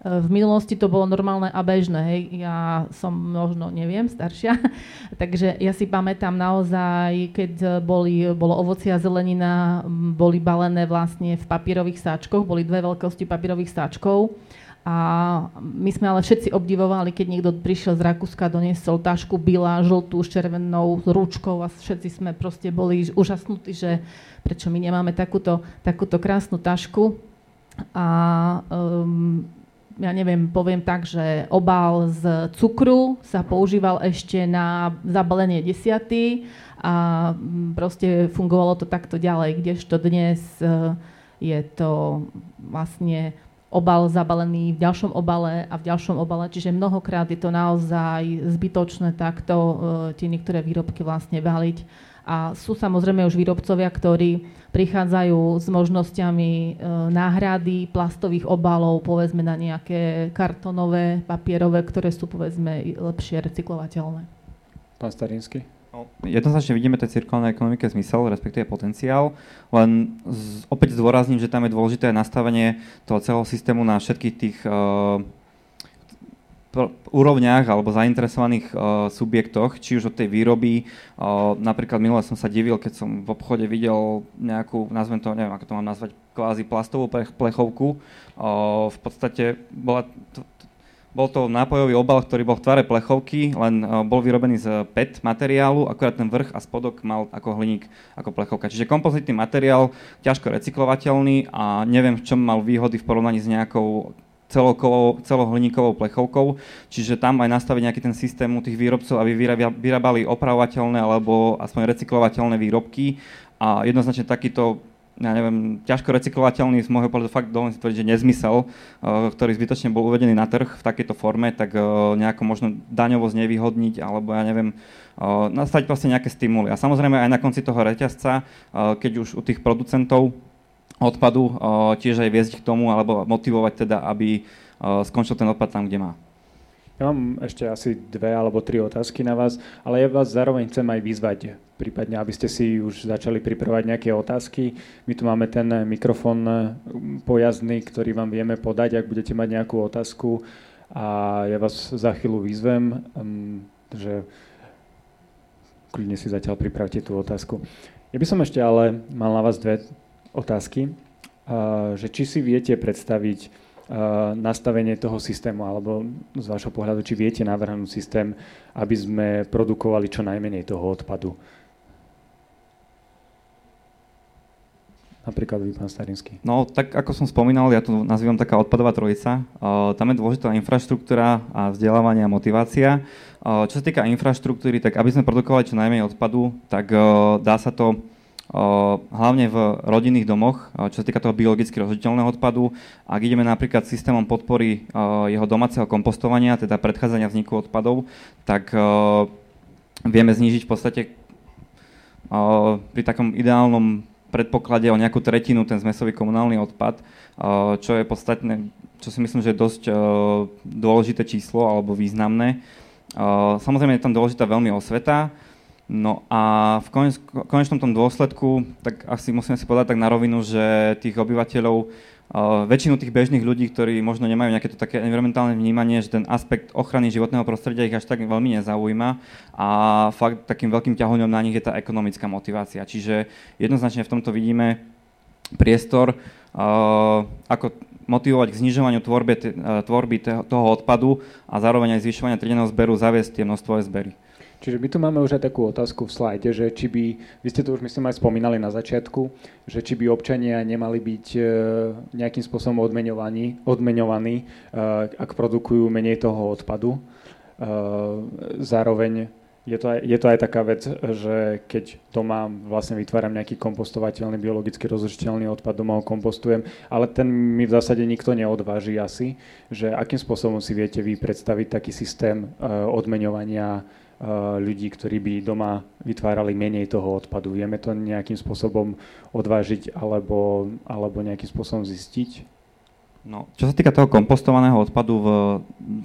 V minulosti to bolo normálne a bežné, hej. Ja som možno, neviem, staršia, [LAUGHS] takže ja si pamätám naozaj, keď boli, bolo ovoci a zelenina, boli balené vlastne v papierových sáčkoch, boli dve veľkosti papierových sáčkov a my sme ale všetci obdivovali, keď niekto prišiel z Rakúska, doniesol tašku bilá, žltú, s červenou ručkou a všetci sme proste boli úžasnutí, že prečo my nemáme takúto, takúto krásnu tašku. A um, ja neviem, poviem tak, že obal z cukru sa používal ešte na zabalenie desiaty a mm, proste fungovalo to takto ďalej, kdežto dnes e, je to vlastne obal zabalený v ďalšom obale a v ďalšom obale, čiže mnohokrát je to naozaj zbytočné takto e, tie niektoré výrobky vlastne valiť. A sú samozrejme už výrobcovia, ktorí prichádzajú s možnosťami e, náhrady plastových obalov, povedzme na nejaké kartonové, papierové, ktoré sú povedzme lepšie recyklovateľné. Pán Starinsky? No, jednoznačne vidíme tej cirkulárnej ekonomike zmysel, respektíve potenciál, len z, opäť zdôrazním, že tam je dôležité nastavenie toho celého systému na všetkých tých uh, úrovniach alebo zainteresovaných uh, subjektoch, či už od tej výroby. Uh, napríklad minule som sa divil, keď som v obchode videl nejakú, nazvem to, neviem ako to mám nazvať, kvázi plastovú plechovku. Uh, v podstate bola to, bol to nápojový obal, ktorý bol v tvare plechovky, len uh, bol vyrobený z PET materiálu, akorát ten vrch a spodok mal ako hliník, ako plechovka. Čiže kompozitný materiál, ťažko recyklovateľný a neviem, v čom mal výhody v porovnaní s nejakou celohliníkovou plechovkou, čiže tam aj nastaviť nejaký ten systém u tých výrobcov, aby vyrábali opravovateľné alebo aspoň recyklovateľné výrobky a jednoznačne takýto ja neviem, ťažko recyklovateľný z môjho pohľadu fakt dovolím si tvrdiť, že nezmysel, uh, ktorý zbytočne bol uvedený na trh v takejto forme, tak uh, nejako možno daňovo znevýhodniť, alebo ja neviem, uh, nastaviť proste nejaké stimuly. A samozrejme aj na konci toho reťazca, keď už u tých producentov odpadu tiež aj viesť k tomu, alebo motivovať teda, aby skončil ten odpad tam, kde má. Ja mám ešte asi dve alebo tri otázky na vás, ale ja vás zároveň chcem aj vyzvať, prípadne, aby ste si už začali pripravať nejaké otázky. My tu máme ten mikrofón pojazdný, ktorý vám vieme podať, ak budete mať nejakú otázku. A ja vás za chvíľu vyzvem, že kľudne si zatiaľ pripravte tú otázku. Ja by som ešte ale mal na vás dve otázky, že či si viete predstaviť nastavenie toho systému, alebo z vášho pohľadu, či viete navrhnúť systém, aby sme produkovali čo najmenej toho odpadu. Napríklad vy, pán Starinský. No, tak ako som spomínal, ja to nazývam taká odpadová trojica. Uh, tam je dôležitá infraštruktúra a vzdelávanie a motivácia. Uh, čo sa týka infraštruktúry, tak aby sme produkovali čo najmenej odpadu, tak uh, dá sa to hlavne v rodinných domoch, čo sa týka toho biologicky rozhoditeľného odpadu. Ak ideme napríklad systémom podpory jeho domáceho kompostovania, teda predchádzania vzniku odpadov, tak vieme znížiť v podstate pri takom ideálnom predpoklade o nejakú tretinu ten zmesový komunálny odpad, čo je podstatné, čo si myslím, že je dosť dôležité číslo alebo významné. Samozrejme je tam dôležitá veľmi osveta, No a v konečnom tom dôsledku, tak asi musíme si povedať tak na rovinu, že tých obyvateľov väčšinu tých bežných ľudí, ktorí možno nemajú nejaké to také environmentálne vnímanie, že ten aspekt ochrany životného prostredia ich až tak veľmi nezaujíma a fakt takým veľkým ťahoňom na nich je tá ekonomická motivácia. Čiže jednoznačne v tomto vidíme priestor, ako motivovať k znižovaniu tvorbe, tvorby toho odpadu a zároveň aj zvyšovania triedného zberu zaviesť tie množstvo zbery. Čiže my tu máme už aj takú otázku v slajde, že či by, vy ste to už myslím aj spomínali na začiatku, že či by občania nemali byť e, nejakým spôsobom odmeňovaní, odmeňovaní, e, ak produkujú menej toho odpadu. E, zároveň je to, aj, je to aj taká vec, že keď doma vlastne vytváram nejaký kompostovateľný, biologicky rozložiteľný odpad, doma ho kompostujem, ale ten mi v zásade nikto neodváži asi, že akým spôsobom si viete vy predstaviť taký systém odmeňovania ľudí, ktorí by doma vytvárali menej toho odpadu. Vieme to nejakým spôsobom odvážiť alebo, alebo nejakým spôsobom zistiť? No, čo sa týka toho kompostovaného odpadu v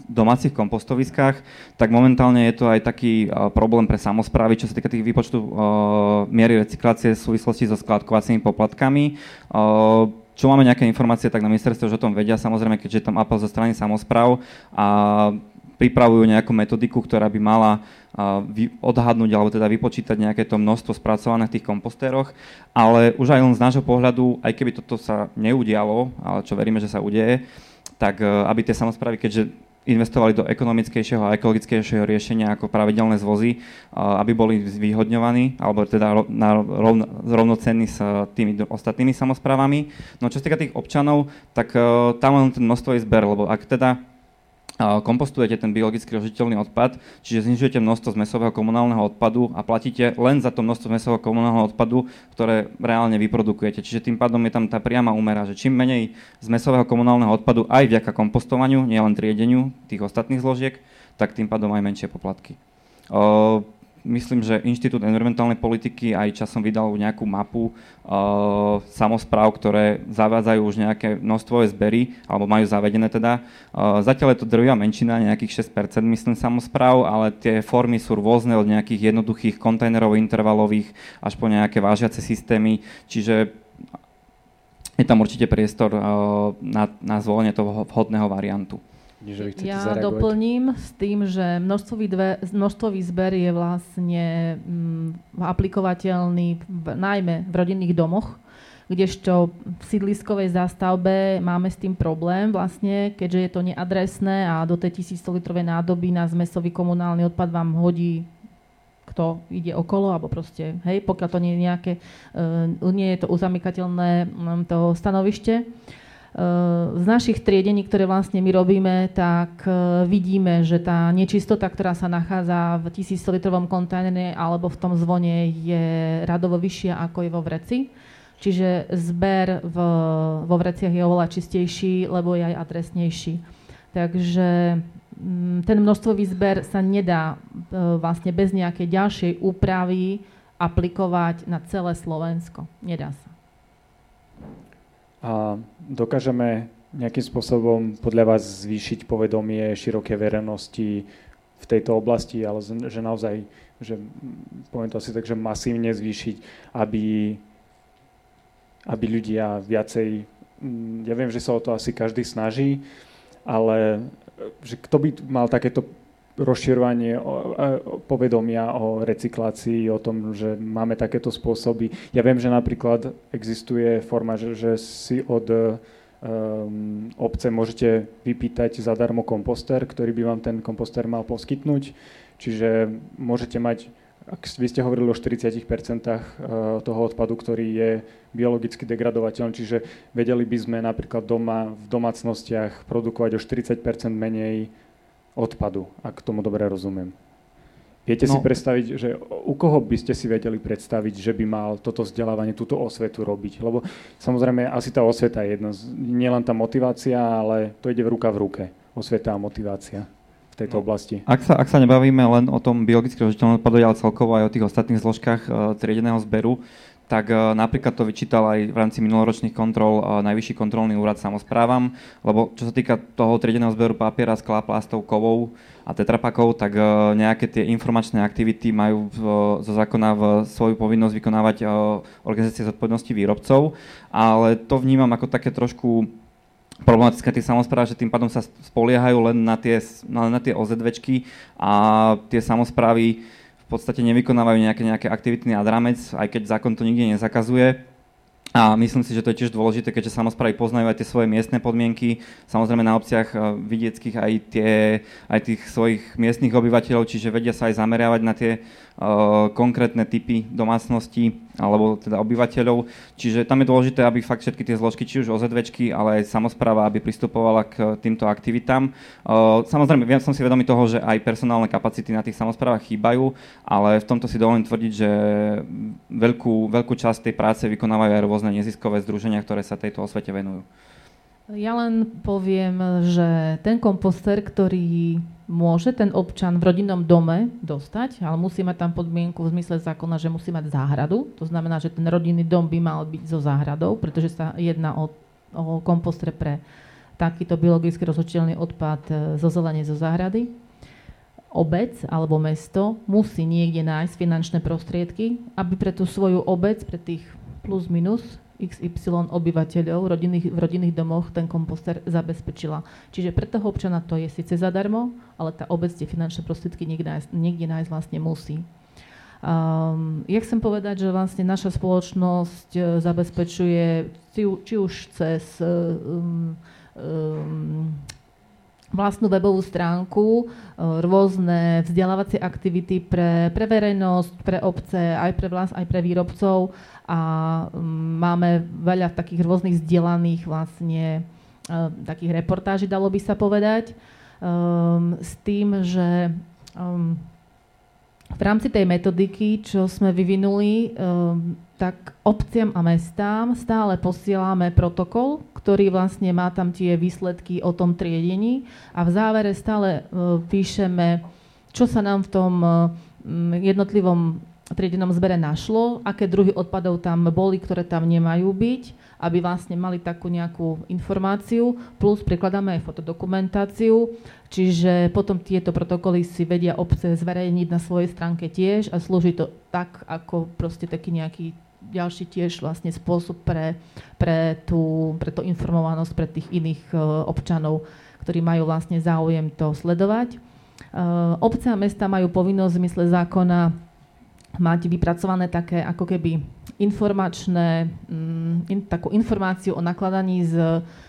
domácich kompostoviskách, tak momentálne je to aj taký problém pre samozprávy, čo sa týka tých výpočtu uh, miery recyklácie v súvislosti so skladkovacími poplatkami. Uh, čo máme nejaké informácie, tak na ministerstve už o tom vedia, samozrejme, keďže je tam apel zo strany samozpráv a pripravujú nejakú metodiku, ktorá by mala odhadnúť alebo teda vypočítať nejaké to množstvo spracované v tých kompostéroch, ale už aj len z nášho pohľadu, aj keby toto sa neudialo, ale čo veríme, že sa udeje, tak e, aby tie samozprávy, keďže investovali do ekonomickejšieho a ekologickejšieho riešenia ako pravidelné zvozy, aby boli zvýhodňovaní, alebo teda rovnocenní s tými ostatnými samozprávami. No čo sa týka tých občanov, tak e, tam len ten množstvový zber, lebo ak teda kompostujete ten biologicky rozžiteľný odpad, čiže znižujete množstvo zmesového komunálneho odpadu a platíte len za to množstvo zmesového komunálneho odpadu, ktoré reálne vyprodukujete. Čiže tým pádom je tam tá priama úmera, že čím menej zmesového komunálneho odpadu aj vďaka kompostovaniu, nielen triedeniu tých ostatných zložiek, tak tým pádom aj menšie poplatky myslím, že Inštitút environmentálnej politiky aj časom vydal nejakú mapu uh, samozpráv, ktoré zavádzajú už nejaké množstvo zbery, alebo majú zavedené teda. Uh, zatiaľ je to drvia menšina, nejakých 6% myslím samozpráv, ale tie formy sú rôzne od nejakých jednoduchých kontajnerov intervalových až po nejaké vážiace systémy, čiže je tam určite priestor uh, na, na zvolenie toho vhodného variantu ja zareagovať? doplním s tým, že množstvový, dve, množstvový zber je vlastne mm, aplikovateľný v, najmä v rodinných domoch, kdežto v sídliskovej zástavbe máme s tým problém vlastne, keďže je to neadresné a do tej 1100 litrovej nádoby na zmesový komunálny odpad vám hodí kto ide okolo, alebo proste, hej, pokiaľ to nie je nejaké, uh, nie je to uzamykateľné um, to stanovište. Uh, z našich triedení, ktoré vlastne my robíme, tak e, vidíme, že tá nečistota, ktorá sa nachádza v 1100 litrovom kontajneri alebo v tom zvone je radovo vyššia ako je vo vreci. Čiže zber v, vo vreciach je oveľa čistejší, lebo je aj adresnejší. Takže mm, ten množstvový zber sa nedá e, vlastne bez nejakej ďalšej úpravy aplikovať na celé Slovensko. Nedá sa a dokážeme nejakým spôsobom podľa vás zvýšiť povedomie širokej verejnosti v tejto oblasti, ale že naozaj, že poviem to asi tak, že masívne zvýšiť, aby, aby ľudia viacej, mm, ja viem, že sa o to asi každý snaží, ale že kto by mal takéto rozširovanie povedomia o recyklácii, o tom, že máme takéto spôsoby. Ja viem, že napríklad existuje forma, že, že si od um, obce môžete vypýtať zadarmo komposter, ktorý by vám ten komposter mal poskytnúť. Čiže môžete mať, ak vy ste hovorili o 40% eh, toho odpadu, ktorý je biologicky degradovateľný, čiže vedeli by sme napríklad doma v domácnostiach produkovať o 40% menej odpadu, ak tomu dobre rozumiem. Viete no. si predstaviť, že u koho by ste si vedeli predstaviť, že by mal toto vzdelávanie, túto osvetu robiť? Lebo samozrejme asi tá osveta je jedno, nielen tá motivácia, ale to ide v ruka v ruke, osveta a motivácia v tejto no. oblasti. Ak sa, ak sa nebavíme len o tom biologicky rozličiteľnom odpadu, ale celkovo aj o tých ostatných zložkách uh, triedeného zberu, tak uh, napríklad to vyčítal aj v rámci minuloročných kontrol uh, Najvyšší kontrolný úrad samozprávam, lebo čo sa týka toho triedeného zberu papiera, skla, plastov, kovov a tetrapakov, tak uh, nejaké tie informačné aktivity majú zo zákona v svoju povinnosť vykonávať organizácie zodpovednosti výrobcov, ale to vnímam ako také trošku problematické tie samozprávy, že tým pádom sa spoliehajú len na tie, len na tie OZVčky a tie samozprávy podstate nevykonávajú nejaké, nejaké aktivity nad rámec, aj keď zákon to nikde nezakazuje. A myslím si, že to je tiež dôležité, keďže samozprávy poznajú aj tie svoje miestne podmienky, samozrejme na obciach eh, vidieckých aj, tie, aj tých svojich miestnych obyvateľov, čiže vedia sa aj zameriavať na tie konkrétne typy domácností alebo teda obyvateľov. Čiže tam je dôležité, aby fakt všetky tie zložky, či už OZVčky, ale aj samozpráva, aby pristupovala k týmto aktivitám. Samozrejme, viem, som si vedomý toho, že aj personálne kapacity na tých samozprávach chýbajú, ale v tomto si dovolím tvrdiť, že veľkú, veľkú časť tej práce vykonávajú aj rôzne neziskové združenia, ktoré sa tejto osvete venujú. Ja len poviem, že ten komposter, ktorý môže ten občan v rodinnom dome dostať, ale musí mať tam podmienku v zmysle zákona, že musí mať záhradu. To znamená, že ten rodinný dom by mal byť so záhradou, pretože sa jedná o, o kompostre pre takýto biologicky rozhodčiteľný odpad e, zo zelenie zo záhrady. Obec alebo mesto musí niekde nájsť finančné prostriedky, aby pre tú svoju obec, pre tých plus minus XY obyvateľov rodinných, v rodinných domoch ten komposter zabezpečila. Čiže pre toho občana to je síce zadarmo, ale tá obec tie finančné prostriedky niekde nájsť, niekde nájsť vlastne musí. Um, ja chcem povedať, že vlastne naša spoločnosť uh, zabezpečuje či, či už cez um, um, vlastnú webovú stránku, uh, rôzne vzdelávacie aktivity pre, pre verejnosť, pre obce, aj pre vlast, aj pre výrobcov. A um, máme veľa takých rôznych vzdelaných vlastne uh, takých reportáží, dalo by sa povedať, um, s tým, že v rámci tej metodiky, čo sme vyvinuli, tak obciam a mestám stále posielame protokol, ktorý vlastne má tam tie výsledky o tom triedení a v závere stále uh, píšeme, čo sa nám v tom uh, jednotlivom triedenom zbere našlo, aké druhy odpadov tam boli, ktoré tam nemajú byť, aby vlastne mali takú nejakú informáciu, plus prikladáme aj fotodokumentáciu, čiže potom tieto protokoly si vedia obce zverejniť na svojej stránke tiež a slúži to tak, ako proste taký nejaký ďalší tiež vlastne spôsob pre, pre, tú, pre tú informovanosť pre tých iných uh, občanov, ktorí majú vlastne záujem to sledovať. Uh, obce a mesta majú povinnosť v zmysle zákona mať vypracované také ako keby informačné, mm, in, takú informáciu o nakladaní s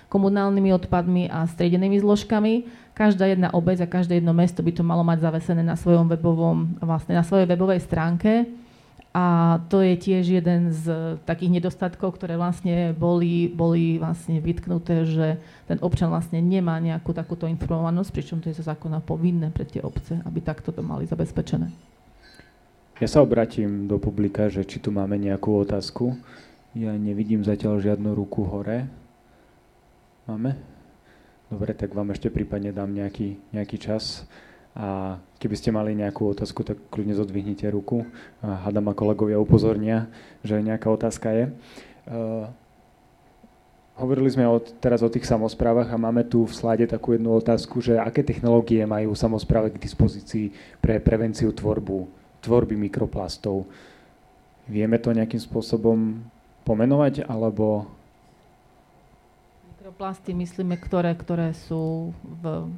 komunálnymi odpadmi a striedenými zložkami. Každá jedna obec a každé jedno mesto by to malo mať zavesené na svojom webovom, vlastne na svojej webovej stránke. A to je tiež jeden z takých nedostatkov, ktoré vlastne boli, boli vlastne vytknuté, že ten občan vlastne nemá nejakú takúto informovanosť, pričom to je zo zákona povinné pre tie obce, aby takto to mali zabezpečené. Ja sa obratím do publika, že či tu máme nejakú otázku. Ja nevidím zatiaľ žiadnu ruku hore. Máme? Dobre, tak vám ešte prípadne dám nejaký, nejaký čas. A keby ste mali nejakú otázku, tak kľudne zodvihnite ruku. A hádam a kolegovia upozornia, že nejaká otázka je. Uh, hovorili sme o, teraz o tých samozprávach a máme tu v slade takú jednu otázku, že aké technológie majú samozprávy k dispozícii pre prevenciu tvorbu tvorby mikroplastov. Vieme to nejakým spôsobom pomenovať, alebo... Mikroplasty myslíme, ktoré, ktoré sú v...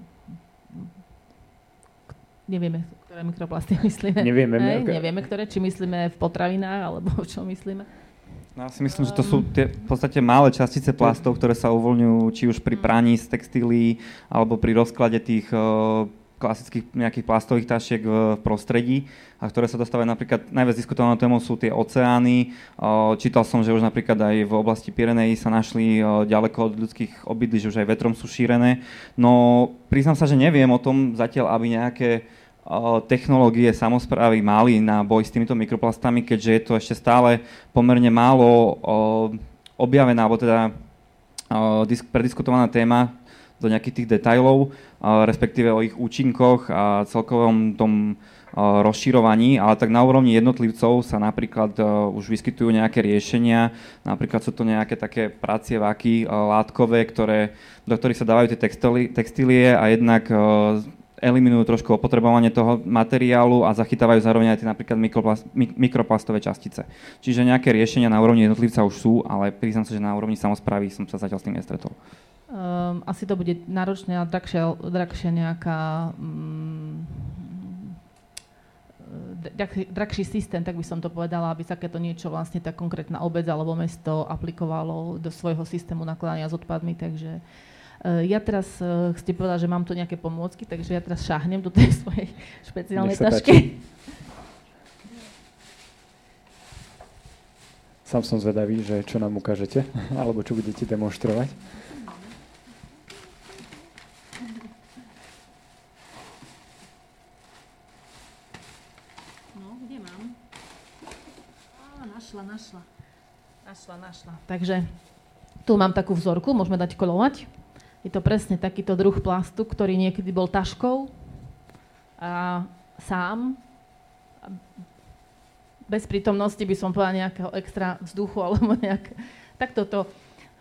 nevieme, ktoré mikroplasty [LAUGHS] myslíme. Nevieme. Hej, okay. Nevieme, ktoré, či myslíme v potravinách, alebo [LAUGHS] čo myslíme. No, ja si myslím, že to sú tie v podstate malé častice plastov, ktoré sa uvoľňujú či už pri mm. praní z textílií, alebo pri rozklade tých uh, klasických nejakých plastových tašiek v prostredí a ktoré sa dostávajú napríklad, najviac diskutovanou témou sú tie oceány. Čítal som, že už napríklad aj v oblasti Pirenejí sa našli ďaleko od ľudských obydlí, že už aj vetrom sú šírené. No priznám sa, že neviem o tom zatiaľ, aby nejaké technológie samozprávy mali na boj s týmito mikroplastami, keďže je to ešte stále pomerne málo objavená, alebo teda prediskutovaná téma do nejakých tých detajlov, respektíve o ich účinkoch a celkovom tom rozširovaní, ale tak na úrovni jednotlivcov sa napríklad už vyskytujú nejaké riešenia, napríklad sú to nejaké také pracievaky látkové, ktoré, do ktorých sa dávajú tie textílie a jednak eliminujú trošku opotrebovanie toho materiálu a zachytávajú zároveň aj tie napríklad mikroplast, mikroplastové častice. Čiže nejaké riešenia na úrovni jednotlivca už sú, ale priznám sa, že na úrovni samozprávy som sa zatiaľ s tým nestretol. Um, asi to bude náročné a drahšia, drahšia nejaká um, drahší systém, tak by som to povedala, aby takéto niečo vlastne tá konkrétna obec alebo mesto aplikovalo do svojho systému nakladania s odpadmi, takže uh, ja teraz uh, chcete povedať, že mám tu nejaké pomôcky, takže ja teraz šáhnem do tej [LAUGHS] svojej špeciálnej tašky. Sám som zvedavý, že čo nám ukážete, [LAUGHS] alebo čo budete demonstrovať. našla, našla. Našla, našla. Takže tu mám takú vzorku, môžeme dať kolovať. Je to presne takýto druh plastu, ktorý niekedy bol taškou a sám bez prítomnosti by som povedala nejakého extra vzduchu alebo nejak... Tak toto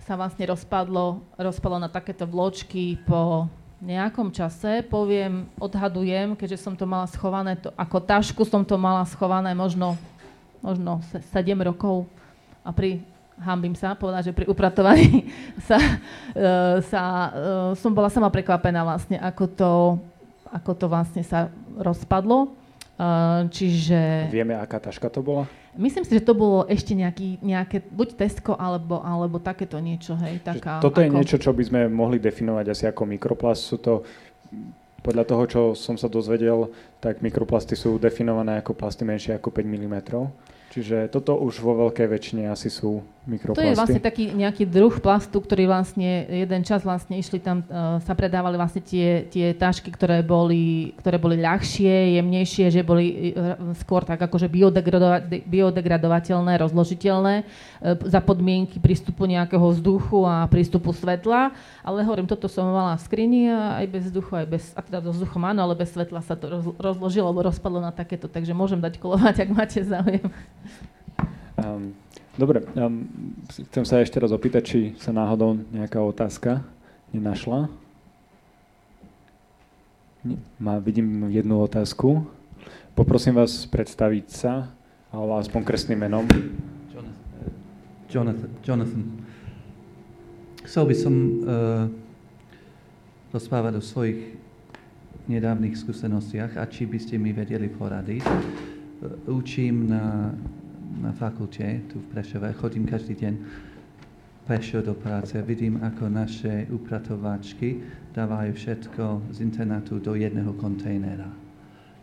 sa vlastne rozpadlo, rozpadlo na takéto vločky po nejakom čase. Poviem, odhadujem, keďže som to mala schované, to, ako tašku som to mala schované možno možno 7 rokov a pri hambím sa povedať, že pri upratovaní [LAUGHS] sa, uh, sa, uh, som bola sama prekvapená vlastne, ako to, ako to vlastne sa rozpadlo. Uh, čiže... Vieme, aká taška to bola? Myslím si, že to bolo ešte nejaký, nejaké, buď Tesco, alebo, alebo takéto niečo, hej. Taká, toto ako... je niečo, čo by sme mohli definovať asi ako mikroplast. Sú to podľa toho, čo som sa dozvedel, tak mikroplasty sú definované ako plasty menšie ako 5 mm. Čiže toto už vo veľkej väčšine asi sú mikroplasty. To je vlastne taký nejaký druh plastu, ktorý vlastne jeden čas vlastne išli tam, uh, sa predávali vlastne tie, tie tašky, ktoré boli, ktoré boli ľahšie, jemnejšie, že boli uh, skôr tak akože biodegradova- biodegradovateľné, rozložiteľné uh, za podmienky prístupu nejakého vzduchu a prístupu svetla. Ale hovorím, toto som mala v skrini a aj bez vzduchu, aj bez, a teda so vzduchom áno, ale bez svetla sa to roz, rozložilo alebo rozpadlo na takéto, takže môžem dať kolovať, ak máte záujem. Um, dobre, um, chcem sa ešte raz opýtať, či sa náhodou nejaká otázka nenašla. Má, vidím jednu otázku. Poprosím vás predstaviť sa, alebo aspoň kresným menom. Jonathan. Jonathan. Chcel by som uh, rozprávať o svojich nedávnych skúsenostiach a či by ste mi vedeli poradiť. Učím na na fakulte tu v Prešove. Chodím každý deň pešo do práce. Vidím, ako naše upratovačky dávajú všetko z internetu do jedného kontejnera.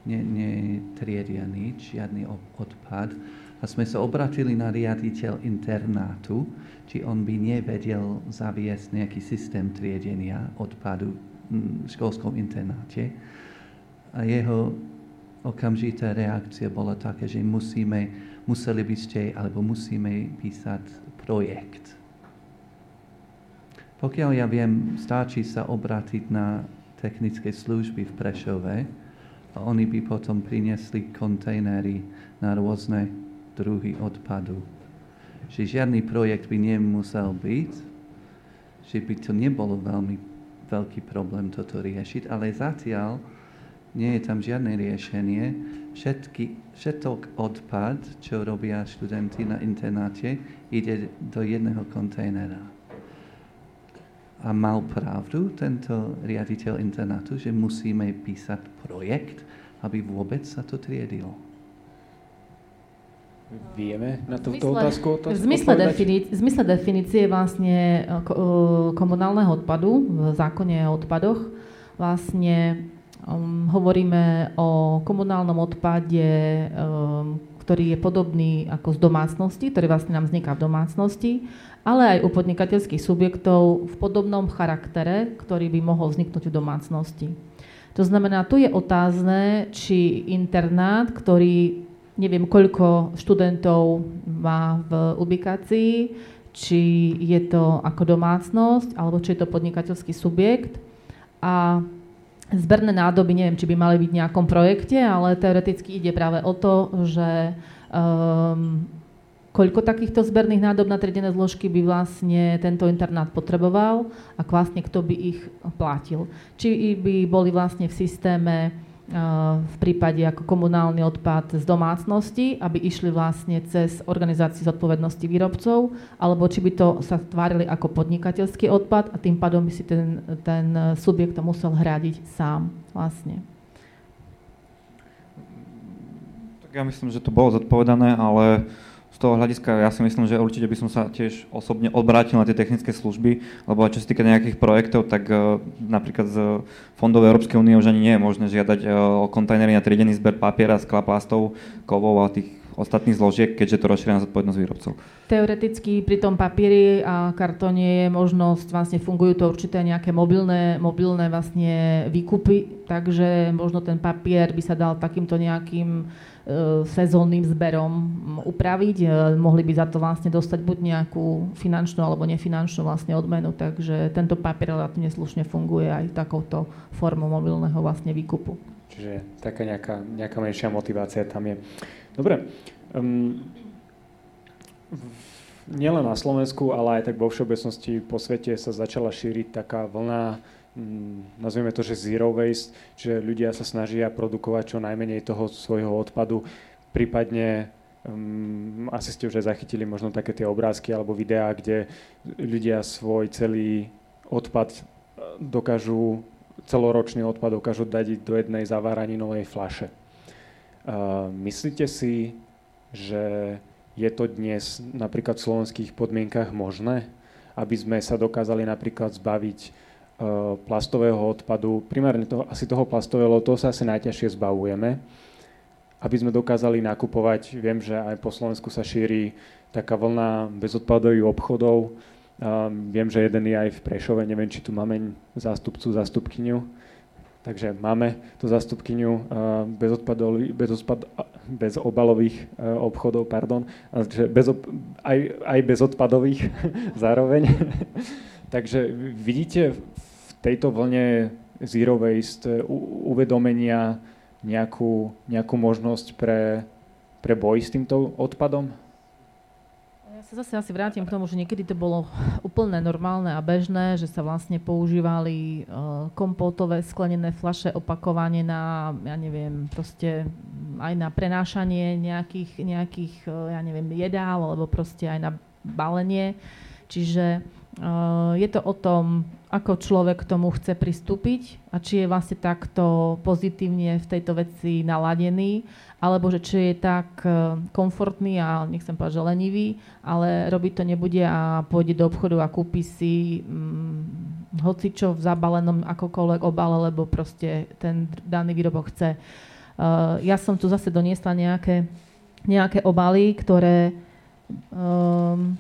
Netriedia nič, žiadny odpad. A sme sa obratili na riaditeľ internátu, či on by nevedel zaviesť nejaký systém triedenia odpadu v školskom internáte. A jeho okamžitá reakcia bola taká, že musíme museli by ste, alebo musíme písať projekt. Pokiaľ ja viem, stačí sa obrátiť na technické služby v Prešove a oni by potom priniesli kontejnery na rôzne druhy odpadu. Že žiadny projekt by nemusel byť, že by to nebolo veľmi veľký problém toto riešiť, ale zatiaľ nie je tam žiadne riešenie. Všetky, všetok odpad, čo robia študenti na internáte, ide do jedného kontajnera. A mal pravdu tento riaditeľ internátu, že musíme písať projekt aby vôbec sa to triedilo? Vieme na túto otázku, otázku v zmysle, definície, v zmysle definície vlastne komunálneho odpadu v zákone o odpadoch vlastne um, hovoríme o komunálnom odpade, um, ktorý je podobný ako z domácnosti, ktorý vlastne nám vzniká v domácnosti, ale aj u podnikateľských subjektov v podobnom charaktere, ktorý by mohol vzniknúť v domácnosti. To znamená, tu je otázne, či internát, ktorý neviem koľko študentov má v ubikácii, či je to ako domácnosť, alebo či je to podnikateľský subjekt. A Zberné nádoby, neviem, či by mali byť v nejakom projekte, ale teoreticky ide práve o to, že um, koľko takýchto zberných nádob na triedené zložky by vlastne tento internát potreboval a vlastne kto by ich platil. Či by boli vlastne v systéme v prípade ako komunálny odpad z domácnosti, aby išli vlastne cez organizáciu zodpovednosti výrobcov, alebo či by to sa tvárili ako podnikateľský odpad a tým pádom by si ten, ten subjekt to musel hradiť sám vlastne. Tak ja myslím, že to bolo zodpovedané, ale z toho hľadiska ja si myslím, že určite by som sa tiež osobne odbrátil na tie technické služby, lebo čo sa týka nejakých projektov, tak uh, napríklad z fondov Európskej únie už ani nie je možné žiadať uh, o kontajnery na triedený zber papiera, skla, plastov, kovov a tých ostatných zložiek, keďže to rozšíria na zodpovednosť výrobcov. Teoreticky pri tom papieri a kartóne je možnosť, vlastne fungujú to určité nejaké mobilné, mobilné vlastne výkupy, takže možno ten papier by sa dal takýmto nejakým E, sezónnym zberom upraviť. E, mohli by za to vlastne dostať buď nejakú finančnú alebo nefinančnú vlastne odmenu, takže tento papier relatívne slušne funguje aj takouto formou mobilného vlastne výkupu. Čiže taká nejaká, nejaká menšia motivácia tam je. Dobre. Um, nielen na Slovensku, ale aj tak vo všeobecnosti po svete sa začala šíriť taká vlna nazvieme to, že zero waste, že ľudia sa snažia produkovať čo najmenej toho svojho odpadu, prípadne asi ste už aj zachytili možno také tie obrázky alebo videá, kde ľudia svoj celý odpad e, dokážu, celoročný odpad dokážu dať do jednej zaváraninovej flaše. Myslíte si, že je to dnes napríklad v slovenských podmienkach možné, aby sme sa dokázali napríklad zbaviť Eh, plastového odpadu, primárne toho, asi toho plastového, toho sa asi najťažšie zbavujeme, aby sme dokázali nakupovať, viem, že aj po Slovensku sa šíri taká vlna bezodpadových obchodov, viem, že jeden je aj v Prešove, neviem, či tu máme zástupcu, zástupkyňu, takže máme tú zástupkyňu uh, bez, obalových uh, obchodov, pardon, že bez, aj, aj bezodpadových [LAUGHS] zároveň. [LAUGHS] takže vidíte tejto vlne zero waste uvedomenia nejakú, nejakú možnosť pre, pre boj s týmto odpadom? Sa zase asi vrátim k tomu, že niekedy to bolo úplne normálne a bežné, že sa vlastne používali uh, kompótové sklenené flaše opakovane na, ja neviem, proste aj na prenášanie nejakých, nejakých uh, ja neviem, jedál, alebo proste aj na balenie. Čiže je to o tom, ako človek k tomu chce pristúpiť a či je vlastne takto pozitívne v tejto veci naladený, alebo že či je tak e, komfortný a nechcem povedať, že lenivý, ale robiť to nebude a pôjde do obchodu a kúpi si hm, hocičo v zabalenom akokoľvek obale, lebo proste ten daný výrobok chce. Uh, ja som tu zase doniesla nejaké, nejaké obaly, ktoré um,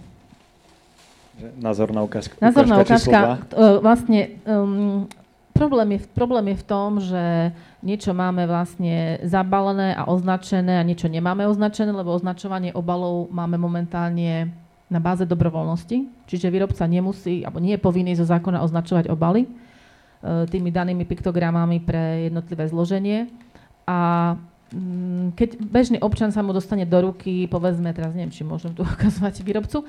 Názorná ukážka. Názorná ukážka. Uh, vlastne um, problém, je, problém je v tom, že niečo máme vlastne zabalené a označené a niečo nemáme označené, lebo označovanie obalov máme momentálne na báze dobrovoľnosti, čiže výrobca nemusí, alebo nie je povinný zo zákona označovať obaly uh, tými danými piktogramami pre jednotlivé zloženie. A um, keď bežný občan sa mu dostane do ruky, povedzme, teraz neviem, či môžem tu [LAUGHS] ukazovať výrobcu,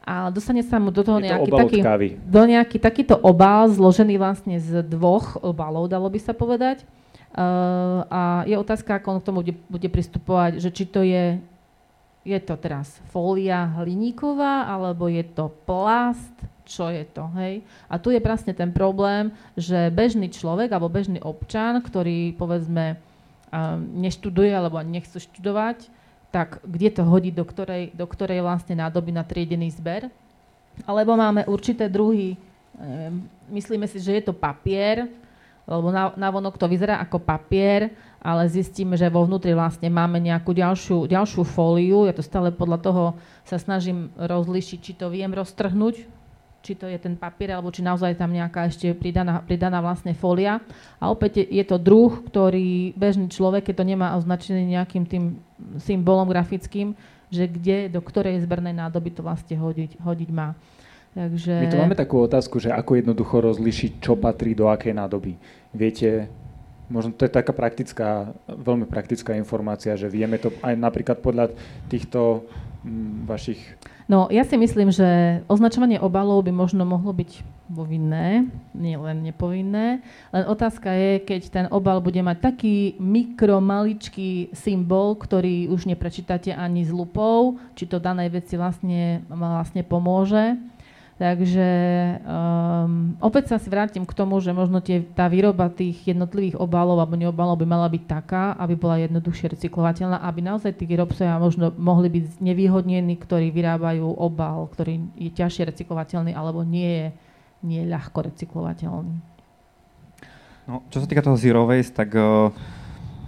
a dostane sa mu do toho nejaký, taký, do nejaký takýto obal zložený vlastne z dvoch obalov, dalo by sa povedať. Uh, a je otázka, ako on k tomu bude, bude pristupovať, že či to je, je to teraz fólia hliníková, alebo je to plast, čo je to, hej? A tu je presne ten problém, že bežný človek alebo bežný občan, ktorý povedzme neštuduje alebo nechce študovať, tak kde to hodí, do ktorej, do ktorej vlastne nádoby na triedený zber. Alebo máme určité druhy, myslíme si, že je to papier, lebo na, na vonok to vyzerá ako papier, ale zistíme, že vo vnútri vlastne máme nejakú ďalšiu, ďalšiu fóliu. Ja to stále podľa toho sa snažím rozlišiť, či to viem roztrhnúť, či to je ten papier, alebo či naozaj tam nejaká ešte pridaná, pridaná vlastne fólia. A opäť je, je to druh, ktorý bežný človek, keď to nemá označený nejakým tým symbolom grafickým, že kde, do ktorej zbernej nádoby to vlastne hodiť, hodiť má. Takže... My tu máme takú otázku, že ako jednoducho rozlišiť, čo patrí do akej nádoby. Viete, možno to je taká praktická, veľmi praktická informácia, že vieme to aj napríklad podľa týchto m, vašich... No, ja si myslím, že označovanie obalov by možno mohlo byť povinné, nie len nepovinné. Len otázka je, keď ten obal bude mať taký mikromaličký symbol, ktorý už neprečítate ani s lupou, či to danej veci vlastne, vlastne pomôže. Takže um, opäť sa si vrátim k tomu, že možno tie, tá výroba tých jednotlivých obalov alebo neobalov by mala byť taká, aby bola jednoduchšie recyklovateľná, aby naozaj tí výrobcovia možno mohli byť nevýhodnení, ktorí vyrábajú obal, ktorý je ťažšie recyklovateľný alebo nie je, nie je ľahko recyklovateľný. No, čo sa týka toho zero waste, tak uh,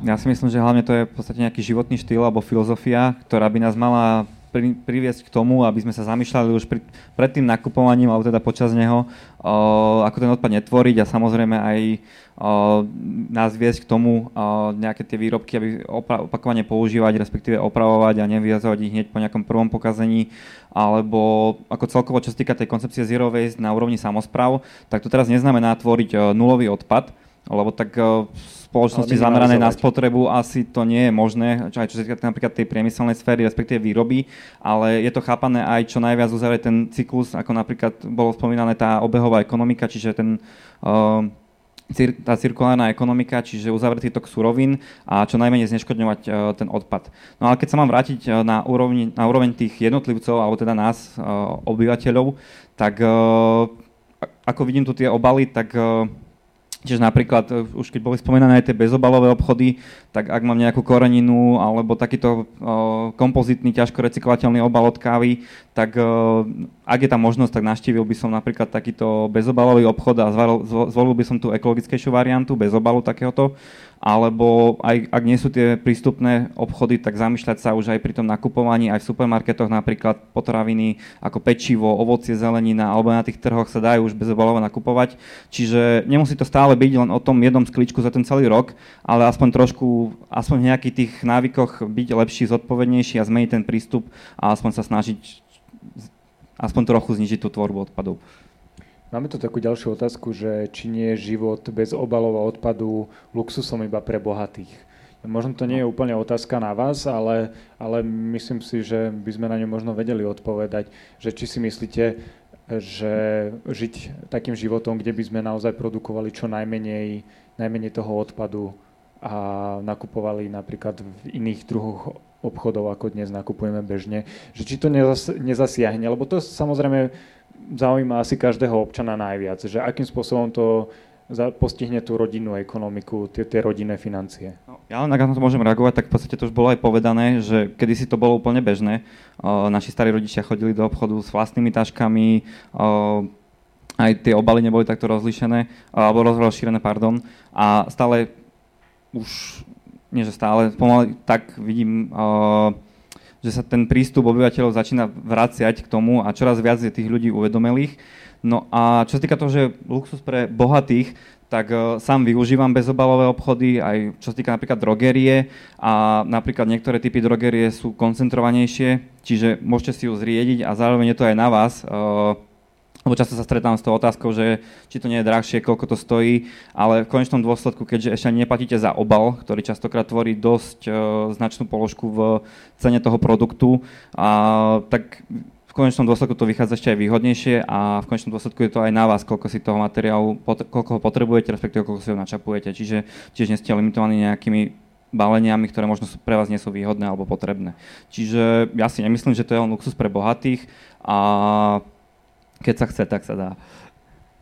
ja si myslím, že hlavne to je v podstate nejaký životný štýl alebo filozofia, ktorá by nás mala pri, priviesť k tomu, aby sme sa zamýšľali už pri, pred tým nakupovaním, alebo teda počas neho, o, ako ten odpad netvoriť a samozrejme aj o, nás viesť k tomu o, nejaké tie výrobky, aby opra- opakovane používať, respektíve opravovať a nevyjazovať ich hneď po nejakom prvom pokazení, alebo ako celkovo, čo sa týka tej koncepcie Zero Waste na úrovni samozpráv, tak to teraz neznamená tvoriť nulový odpad, lebo tak spoločnosti zamerané na spotrebu asi to nie je možné, aj čo sa týka napríklad tej priemyselnej sféry, respektíve výroby, ale je to chápané aj čo najviac uzavrieť ten cyklus, ako napríklad bolo spomínané tá obehová ekonomika, čiže ten uh, tá cirkulárna ekonomika, čiže uzavretý tok surovín a čo najmenej zneškodňovať uh, ten odpad. No ale keď sa mám vrátiť uh, na, úroveň, na úroveň tých jednotlivcov, alebo teda nás, uh, obyvateľov, tak ako vidím tu tie obaly, tak Čiže napríklad, e, už keď boli spomínané aj tie bezobalové obchody, tak ak mám nejakú koreninu alebo takýto o, kompozitný, ťažko recyklovateľný obal od kávy, tak o, ak je tam možnosť, tak naštívil by som napríklad takýto bezobalový obchod a zvolil by som tú ekologickejšiu variantu bez obalu takéhoto alebo aj ak nie sú tie prístupné obchody, tak zamýšľať sa už aj pri tom nakupovaní, aj v supermarketoch napríklad potraviny ako pečivo, ovocie, zelenina, alebo na tých trhoch sa dajú už bezobalovo nakupovať. Čiže nemusí to stále byť len o tom jednom sklíčku za ten celý rok, ale aspoň trošku, aspoň v nejakých tých návykoch byť lepší, zodpovednejší a zmeniť ten prístup a aspoň sa snažiť aspoň trochu znižiť tú tvorbu odpadov. Máme tu takú ďalšiu otázku, že či nie je život bez obalov a odpadu luxusom iba pre bohatých. Možno to nie je úplne otázka na vás, ale, ale myslím si, že by sme na ňu možno vedeli odpovedať, že či si myslíte, že žiť takým životom, kde by sme naozaj produkovali čo najmenej, najmenej toho odpadu a nakupovali napríklad v iných druhoch obchodov, ako dnes nakupujeme bežne, že či to nezasiahne, lebo to samozrejme zaujíma asi každého občana najviac, že akým spôsobom to postihne tú rodinnú ekonomiku, tie, tie rodinné financie. No, ja len ak na to môžem reagovať, tak v podstate to už bolo aj povedané, že kedysi to bolo úplne bežné. O, naši starí rodičia chodili do obchodu s vlastnými taškami, o, aj tie obaly neboli takto rozlišené, alebo rozšírené, pardon. A stále už, nie že stále, pomaly tak vidím o, že sa ten prístup obyvateľov začína vraciať k tomu a čoraz viac je tých ľudí uvedomelých. No a čo sa týka toho, že luxus pre bohatých, tak uh, sám využívam bezobalové obchody, aj čo sa týka napríklad drogerie a napríklad niektoré typy drogerie sú koncentrovanejšie, čiže môžete si ju zriediť a zároveň je to aj na vás, uh, lebo často sa stretám s tou otázkou, že či to nie je drahšie, koľko to stojí, ale v konečnom dôsledku, keďže ešte ani neplatíte za obal, ktorý častokrát tvorí dosť uh, značnú položku v cene toho produktu, a, tak v konečnom dôsledku to vychádza ešte aj výhodnejšie a v konečnom dôsledku je to aj na vás, koľko si toho materiálu, koľko ho potrebujete, respektíve koľko si ho načapujete. Čiže tiež nie ste limitovaní nejakými baleniami, ktoré možno sú, pre vás nie sú výhodné alebo potrebné. Čiže ja si nemyslím, že to je len luxus pre bohatých a keď sa chce, tak sa dá.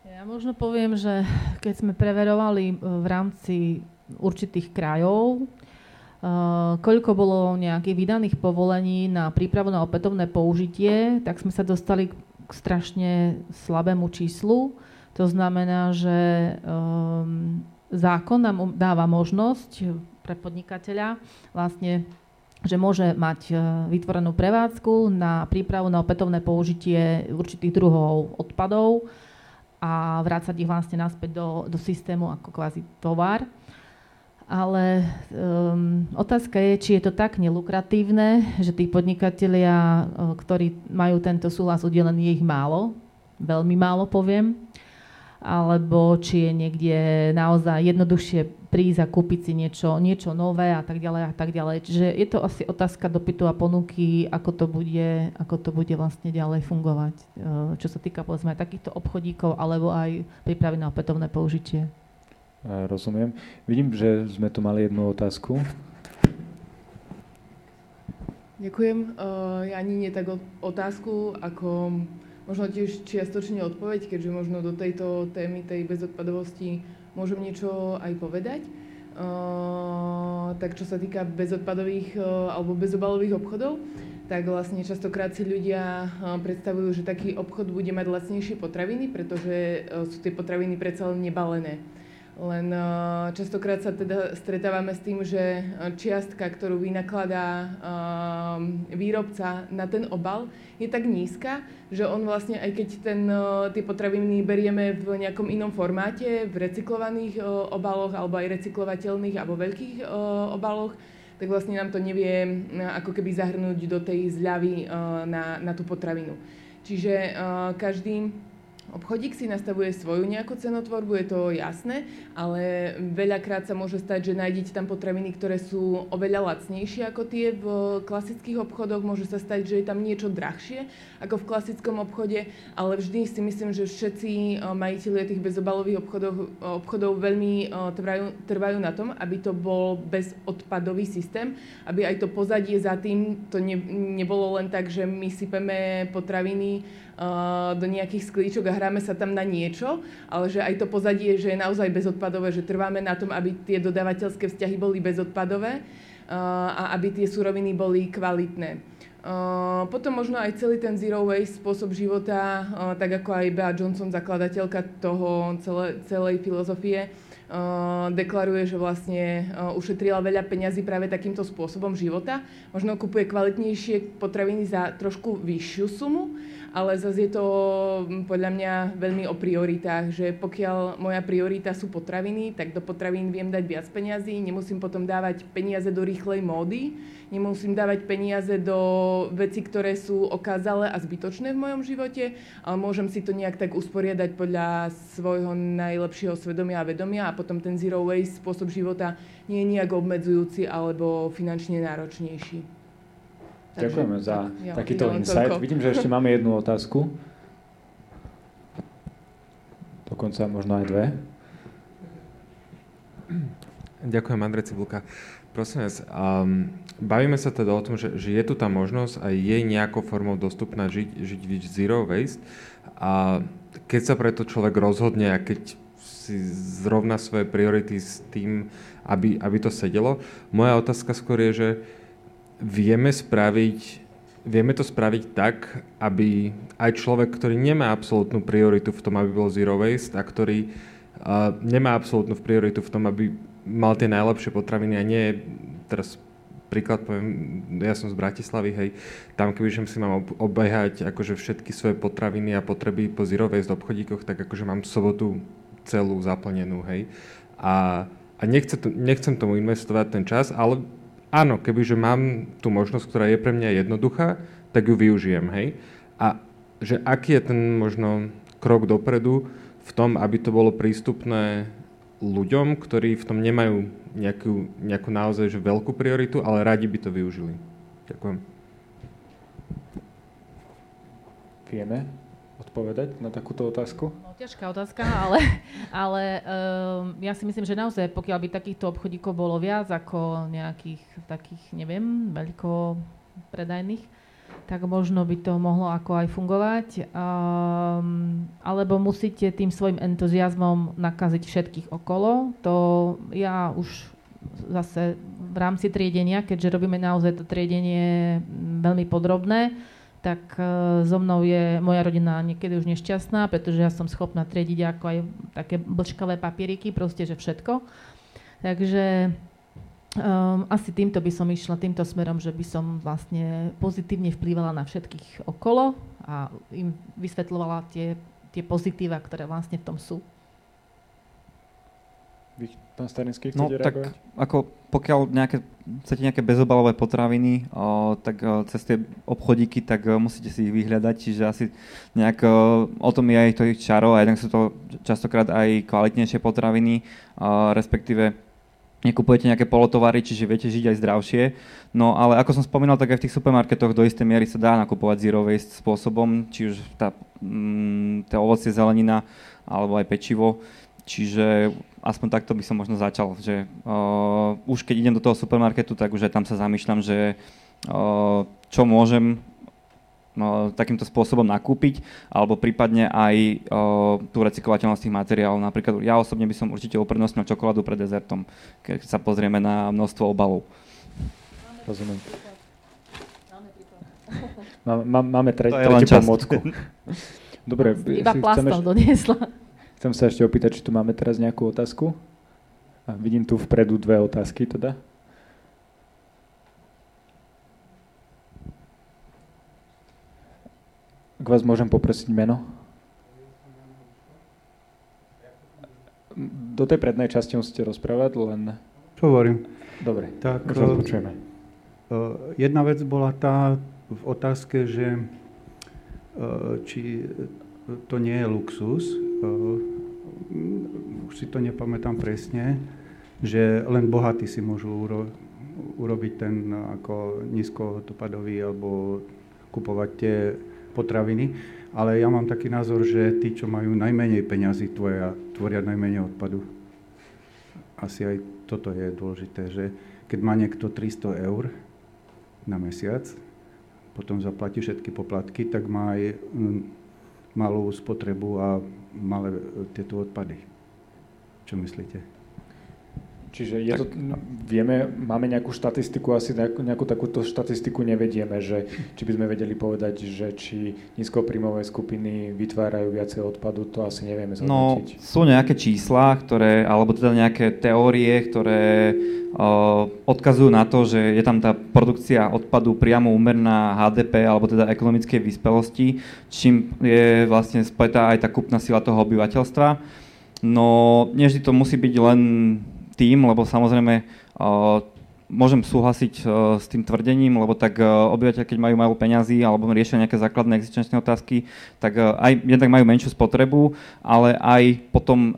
Ja možno poviem, že keď sme preverovali e, v rámci určitých krajov, Uh, koľko bolo nejakých vydaných povolení na prípravu na opätovné použitie, tak sme sa dostali k strašne slabému číslu. To znamená, že um, zákon nám dáva možnosť pre podnikateľa vlastne že môže mať vytvorenú prevádzku na prípravu na opätovné použitie určitých druhov odpadov a vrácať ich vlastne naspäť do, do systému ako kvázi tovar. Ale um, otázka je, či je to tak nelukratívne, že tí podnikatelia, uh, ktorí majú tento súhlas udelený, je ich málo, veľmi málo poviem, alebo či je niekde naozaj jednoduchšie prísť a kúpiť si niečo, niečo nové a tak ďalej a tak ďalej. Čiže je to asi otázka dopytu a ponuky, ako to bude, ako to bude vlastne ďalej fungovať, uh, čo sa týka povedzme aj takýchto obchodíkov, alebo aj prípravy na opätovné použitie. Rozumiem. Vidím, že sme tu mali jednu otázku. Ďakujem. Ja ani nie tak otázku, ako možno tiež čiastočne odpoveď, keďže možno do tejto témy tej bezodpadovosti môžem niečo aj povedať. Tak čo sa týka bezodpadových alebo bezobalových obchodov, tak vlastne častokrát si ľudia predstavujú, že taký obchod bude mať lacnejšie potraviny, pretože sú tie potraviny predsa len nebalené. Len eh, častokrát sa teda stretávame s tým, že eh, čiastka, ktorú vynakladá eh, výrobca na ten obal, je tak nízka, že on vlastne, aj keď ten, tie potraviny berieme v nejakom inom formáte, v recyklovaných obaloch alebo aj recyklovateľných alebo veľkých obaloch, tak vlastne nám to nevie ako keby zahrnúť do tej zľavy na, na tú potravinu. Čiže každý Obchodík si nastavuje svoju nejakú cenotvorbu, je to jasné, ale veľakrát sa môže stať, že nájdete tam potraviny, ktoré sú oveľa lacnejšie ako tie v klasických obchodoch. Môže sa stať, že je tam niečo drahšie ako v klasickom obchode, ale vždy si myslím, že všetci eh, majiteľia tých bezobalových obchodov, obchodov veľmi eh, trvajú, trvajú na tom, aby to bol bezodpadový systém, aby aj to pozadie za tým to ne, nebolo len tak, že my sypeme potraviny do nejakých sklíčok a hráme sa tam na niečo, ale že aj to pozadie, že je naozaj bezodpadové, že trváme na tom, aby tie dodávateľské vzťahy boli bezodpadové a aby tie suroviny boli kvalitné. Potom možno aj celý ten zero waste spôsob života, tak ako aj Bea Johnson, zakladateľka toho celé, celej filozofie, deklaruje, že vlastne ušetrila veľa peňazí práve takýmto spôsobom života. Možno kupuje kvalitnejšie potraviny za trošku vyššiu sumu, ale zase je to mm, podľa mňa veľmi o prioritách, že pokiaľ moja priorita sú potraviny, tak do potravín viem dať viac peňazí, nemusím potom dávať peniaze do rýchlej módy, nemusím dávať peniaze do veci, ktoré sú okázale a zbytočné v mojom živote, ale môžem si to nejak tak usporiadať podľa svojho najlepšieho svedomia a vedomia a potom ten zero waste spôsob života nie je nejak obmedzujúci alebo finančne náročnejší. Ďakujeme za tak, takýto insight. Toľko. Vidím, že ešte máme jednu otázku. Dokonca možno aj dve. Ďakujem, Andrej Cibulka. Prosím vás, um, bavíme sa teda o tom, že, že je tu tá možnosť a je nejakou formou dostupná žiť, žiť v zero waste. A keď sa preto človek rozhodne a keď si zrovna svoje priority s tým, aby, aby to sedelo, moja otázka skôr je, že vieme spraviť vieme to spraviť tak, aby aj človek, ktorý nemá absolútnu prioritu v tom, aby bol zero waste a ktorý uh, nemá absolútnu prioritu v tom, aby mal tie najlepšie potraviny a nie teraz príklad poviem, ja som z Bratislavy, hej, tam keby si mám obehať akože všetky svoje potraviny a potreby po zero waste obchodíkoch, tak akože mám sobotu celú zaplnenú, hej. A, a nechce to, nechcem tomu investovať ten čas, ale áno, kebyže mám tú možnosť, ktorá je pre mňa jednoduchá, tak ju využijem, hej. A že aký je ten možno krok dopredu v tom, aby to bolo prístupné ľuďom, ktorí v tom nemajú nejakú, nejakú naozaj že veľkú prioritu, ale radi by to využili. Ďakujem. Vieme odpovedať na takúto otázku? Ťažká otázka, [LAUGHS] ale, ale um, ja si myslím, že naozaj, pokiaľ by takýchto obchodíkov bolo viac ako nejakých takých, neviem, veľko predajných, tak možno by to mohlo ako aj fungovať. Um, alebo musíte tým svojim entuziasmom nakaziť všetkých okolo. To ja už zase v rámci triedenia, keďže robíme naozaj to triedenie veľmi podrobné, tak so mnou je moja rodina niekedy už nešťastná, pretože ja som schopná triediť ako aj také blčkavé papieriky, proste, že všetko. Takže um, asi týmto by som išla, týmto smerom, že by som vlastne pozitívne vplývala na všetkých okolo a im vysvetľovala tie, tie pozitíva, ktoré vlastne v tom sú. Pán Starinský, no, no, tak ako pokiaľ nejaké, chcete nejaké bezobalové potraviny, o, tak o, cez tie obchodíky, tak o, musíte si ich vyhľadať, čiže asi nejak o, o tom je aj to ich čaro a jednak sú to častokrát aj kvalitnejšie potraviny, o, respektíve nekupujete nejaké polotovary, čiže viete žiť aj zdravšie. No ale ako som spomínal, tak aj v tých supermarketoch do istej miery sa dá nakupovať zero waste spôsobom, či už tá, mm, tá ovocie, zelenina alebo aj pečivo. Čiže aspoň takto by som možno začal, že uh, už keď idem do toho supermarketu, tak už aj tam sa zamýšľam, že uh, čo môžem uh, takýmto spôsobom nakúpiť, alebo prípadne aj uh, tú recyklovateľnosť tých materiálov. Napríklad ja osobne by som určite uprednostnil čokoládu pred dezertom, keď sa pozrieme na množstvo obalov. Rozumiem. Máme tre- tretiu pomôcku. [LAUGHS] Dobre. Iba plastov doniesla. Chcem sa ešte opýtať, či tu máme teraz nejakú otázku. A vidím tu vpredu dve otázky teda. Ak vás môžem poprosiť meno? Do tej prednej časti musíte rozprávať, len... Hovorím. Dobre, tak uh, počujeme. Uh, jedna vec bola tá v otázke, že uh, či to nie je luxus, už si to nepamätám presne, že len bohatí si môžu uro, urobiť ten ako nízkodopadový alebo kupovať tie potraviny. Ale ja mám taký názor, že tí, čo majú najmenej peňazí, tvoria, tvoria najmenej odpadu. Asi aj toto je dôležité, že keď má niekto 300 eur na mesiac, potom zaplatí všetky poplatky, tak má aj mm, malú spotrebu a malé tieto odpady. Čo myslíte? Čiže je tak, to, no, vieme, máme nejakú štatistiku, asi nejakú, nejakú takúto štatistiku nevedieme, že či by sme vedeli povedať, že či nízkoprímové skupiny vytvárajú viacej odpadu, to asi nevieme zhodnotiť. No, sú nejaké čísla, ktoré, alebo teda nejaké teórie, ktoré o, odkazujú na to, že je tam tá produkcia odpadu priamo úmerná HDP, alebo teda ekonomickej vyspelosti, čím je vlastne spätá aj tá kupná sila toho obyvateľstva. No, nie vždy to musí byť len tým, lebo samozrejme môžem súhlasiť s tým tvrdením, lebo tak obyvateľ, keď majú málo peňazí alebo riešia nejaké základné existenčné otázky, tak aj jednak majú menšiu spotrebu, ale aj potom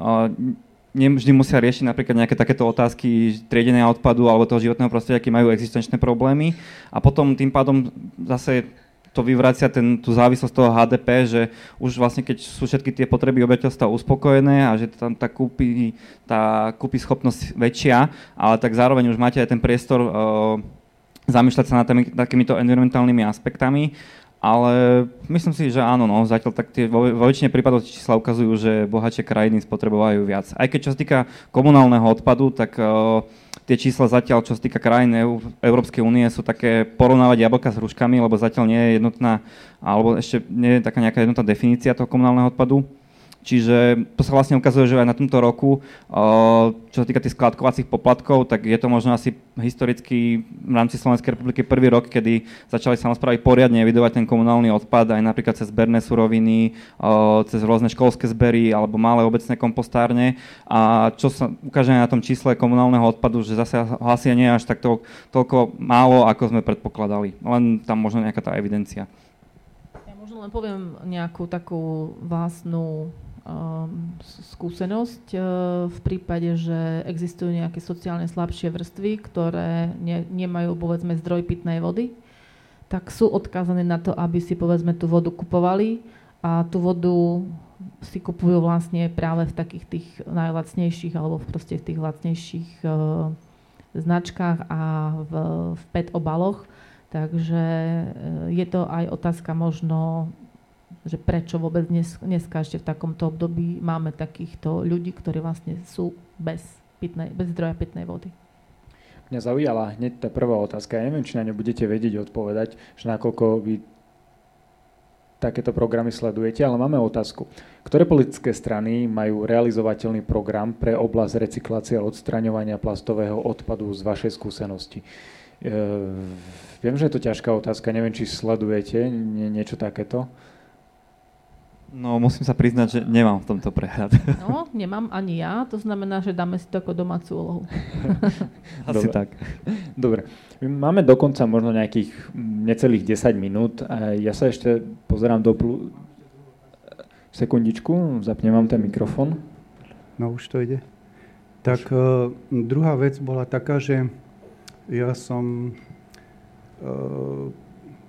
nevždy musia riešiť napríklad nejaké takéto otázky triedenia odpadu alebo toho životného prostredia, aký majú existenčné problémy. A potom tým pádom zase to vyvracia ten, tú závislosť toho HDP, že už vlastne keď sú všetky tie potreby obyvateľstva uspokojené a že tam tá kúpi, tá kúpi schopnosť väčšia, ale tak zároveň už máte aj ten priestor uh, zamýšľať sa nad tými, takýmito environmentálnymi aspektami ale myslím si, že áno, no, zatiaľ tak tie, vo, vo väčšine prípadov čísla ukazujú, že bohatšie krajiny spotrebovajú viac. Aj keď čo sa týka komunálneho odpadu, tak uh, tie čísla zatiaľ, čo sa týka krajín EU, Európskej únie, sú také porovnávať jablka s hruškami, lebo zatiaľ nie je jednotná, alebo ešte nie je taká nejaká jednotná definícia toho komunálneho odpadu. Čiže to sa vlastne ukazuje, že aj na tomto roku, čo sa týka tých skladkovacích poplatkov, tak je to možno asi historicky v rámci Slovenskej republiky prvý rok, kedy začali samozprávy poriadne evidovať ten komunálny odpad, aj napríklad cez zberné suroviny, cez rôzne školské zbery alebo malé obecné kompostárne. A čo sa ukáže na tom čísle komunálneho odpadu, že zase asi nie až tak to, toľko málo, ako sme predpokladali. Len tam možno nejaká tá evidencia. Ja možno len poviem nejakú takú vlastnú skúsenosť uh, v prípade, že existujú nejaké sociálne slabšie vrstvy, ktoré ne, nemajú povedzme zdroj pitnej vody, tak sú odkázané na to, aby si povedzme tú vodu kupovali a tú vodu si kupujú vlastne práve v takých tých najlacnejších alebo proste v tých lacnejších uh, značkách a v, v PET obaloch. Takže uh, je to aj otázka možno že prečo vôbec dnes, dneska ešte v takomto období máme takýchto ľudí, ktorí vlastne sú bez, pitnej, bez zdroja pitnej vody. mňa zaujala hneď tá prvá otázka. Ja neviem, či na ňu budete vedieť odpovedať, že nakoľko vy takéto programy sledujete, ale máme otázku. Ktoré politické strany majú realizovateľný program pre oblasť recyklácie a odstraňovania plastového odpadu z vašej skúsenosti? E, viem, že je to ťažká otázka, neviem, či sledujete nie, niečo takéto. No, musím sa priznať, že nemám v tomto prehľad. No, nemám ani ja, to znamená, že dáme si to ako domácu úlohu. [LAUGHS] Asi Dobre. tak. Dobre. Máme dokonca možno nejakých necelých 10 minút. A Ja sa ešte pozerám do... Plu... Sekundičku, zapnem vám ten mikrofón. No už to ide. Tak uh, druhá vec bola taká, že ja som uh,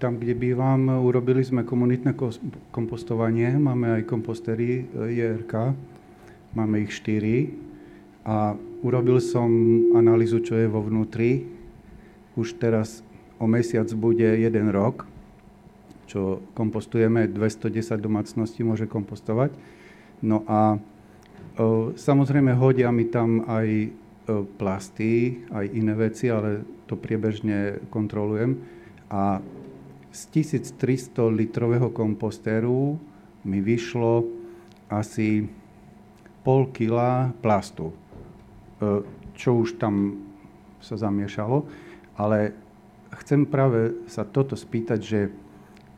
tam, kde bývam, urobili sme komunitné kompostovanie. Máme aj kompostery JRK. Máme ich štyri. A urobil som analýzu, čo je vo vnútri. Už teraz o mesiac bude jeden rok, čo kompostujeme. 210 domácností môže kompostovať. No a o, samozrejme hodia mi tam aj o, plasty, aj iné veci, ale to priebežne kontrolujem. A z 1300 litrového kompostéru mi vyšlo asi pol kila plastu, e, čo už tam sa zamiešalo. Ale chcem práve sa toto spýtať, že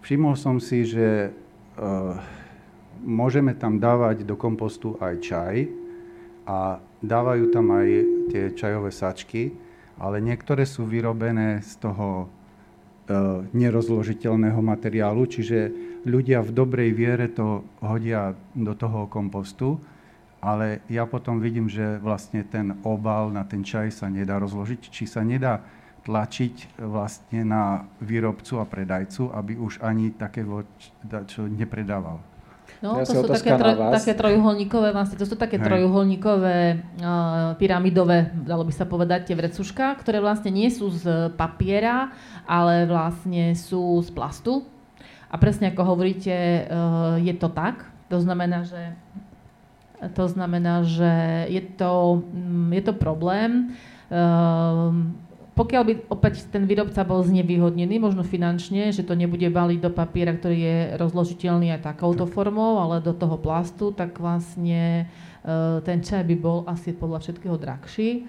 všimol som si, že e, môžeme tam dávať do kompostu aj čaj a dávajú tam aj tie čajové sačky, ale niektoré sú vyrobené z toho nerozložiteľného materiálu, čiže ľudia v dobrej viere to hodia do toho kompostu, ale ja potom vidím, že vlastne ten obal na ten čaj sa nedá rozložiť, či sa nedá tlačiť vlastne na výrobcu a predajcu, aby už ani také čo nepredával. No, to sú také, troj, také trojuholníkové, vlastne, to sú také Hej. trojuholníkové uh, pyramidové, dalo by sa povedať, tie vrecuška, ktoré vlastne nie sú z papiera, ale vlastne sú z plastu. A presne ako hovoríte, uh, je to tak. To znamená, že to znamená, že je to, mm, je to problém. Uh, pokiaľ by opäť ten výrobca bol znevýhodnený, možno finančne, že to nebude baliť do papiera, ktorý je rozložiteľný aj takouto formou, ale do toho plastu, tak vlastne uh, ten čaj by bol asi podľa všetkého drahší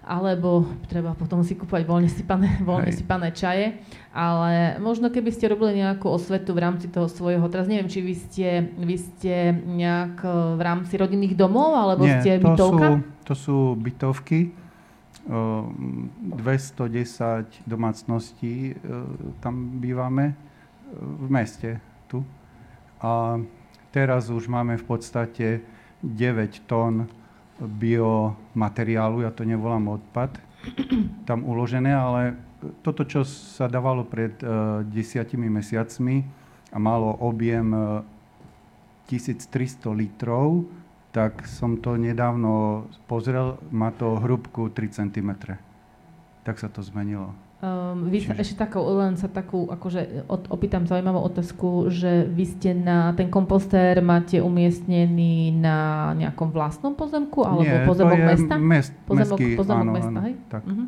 alebo treba potom si kúpať voľne sypané, [LAUGHS] voľne sypané čaje. Ale možno keby ste robili nejakú osvetu v rámci toho svojho, teraz neviem, či vy ste, vy ste nejak e, v rámci rodinných domov, alebo Nie, ste bytovka? Nie, to sú bytovky 210 domácností tam bývame v meste tu. A teraz už máme v podstate 9 tón biomateriálu, ja to nevolám odpad, [CLEARS THROAT] tam uložené, ale toto, čo sa dávalo pred uh, desiatimi mesiacmi a malo objem uh, 1300 litrov, tak som to nedávno pozrel, má to hrubku 3 cm. Tak sa to zmenilo. Um, vy Čiže... ešte takou, len sa takú, akože od, opýtam zaujímavú otázku, že vy ste na ten kompostér máte umiestnený na nejakom vlastnom pozemku, alebo Nie, pozemok to je mesta? Mest, pozemok, mestský, pozemok áno, mesta, áno, hej? Tak. Uh-huh.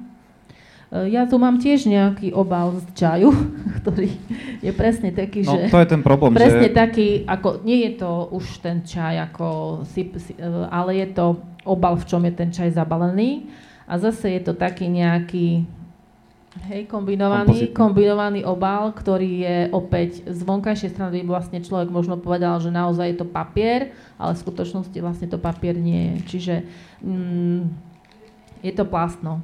Ja tu mám tiež nejaký obal z čaju, [LAUGHS] ktorý je presne taký, no, že... to je ten problém, Presne že... taký, ako, nie je to už ten čaj, ako si, si, e, ale je to obal, v čom je ten čaj zabalený. A zase je to taký nejaký, hej, kombinovaný, kombinovaný obal, ktorý je opäť z vonkajšej strany, vlastne človek možno povedal, že naozaj je to papier, ale v skutočnosti vlastne to papier nie je. Čiže mm, je to plastno.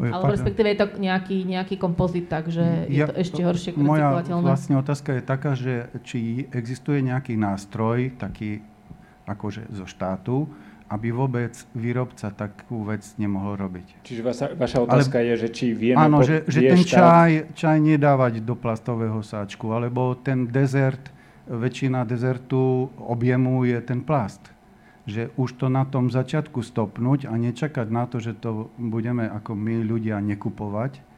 Alebo respektíve je to nejaký, nejaký kompozit, takže je ja, to ešte horšie Moja vlastne otázka je taká, že či existuje nejaký nástroj, taký akože zo štátu, aby vôbec výrobca takú vec nemohol robiť. Čiže vaša, vaša otázka Ale, je, že či vieme... Áno, že, že ten štát... čaj, čaj nedávať do plastového sáčku, alebo ten dezert, väčšina dezertu objemu je ten plast že už to na tom začiatku stopnúť a nečakať na to, že to budeme ako my ľudia nekupovať,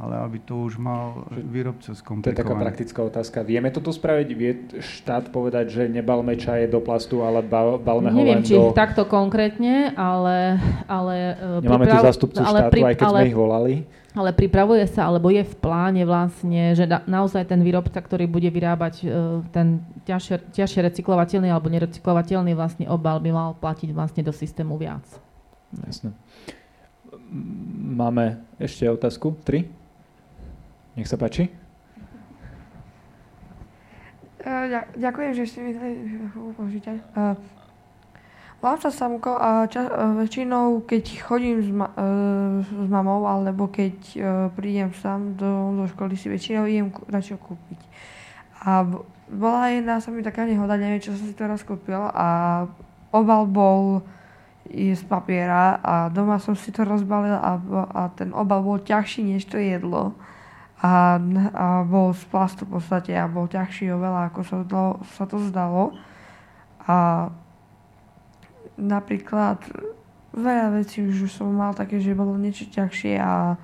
ale aby to už mal výrobca skomplikované. To je taká praktická otázka. Vieme toto spraviť? Vie štát povedať, že nebalme čaje do plastu, ale balme ho Neviem, len či do... takto konkrétne, ale... ale e, Nemáme priprav... tu zástupcu ale štátu, pri... aj keď ale... sme ich volali. Ale pripravuje sa, alebo je v pláne vlastne, že na, naozaj ten výrobca, ktorý bude vyrábať uh, ten ťažšie, ťažšie recyklovateľný alebo nerecyklovateľný vlastne obal, by mal platiť vlastne do systému viac. Jasne. Máme ešte otázku? Tri? Nech sa páči. Ďakujem, že ste mi dali použiť. Volám sa Samko a čas, väčšinou, keď chodím s, ma, s mamou alebo keď prídem sám do, do školy, si väčšinou idem radšej kúpiť. A bola jedna sa mi taká nehoda, neviem, čo som si teraz kúpil a obal bol je z papiera a doma som si to rozbalil a, a ten obal bol ťažší než to jedlo a, a bol z plastu v podstate a bol ťažší oveľa, ako sa to, sa to zdalo. A napríklad veľa vecí už som mal také, že bolo niečo ťažšie a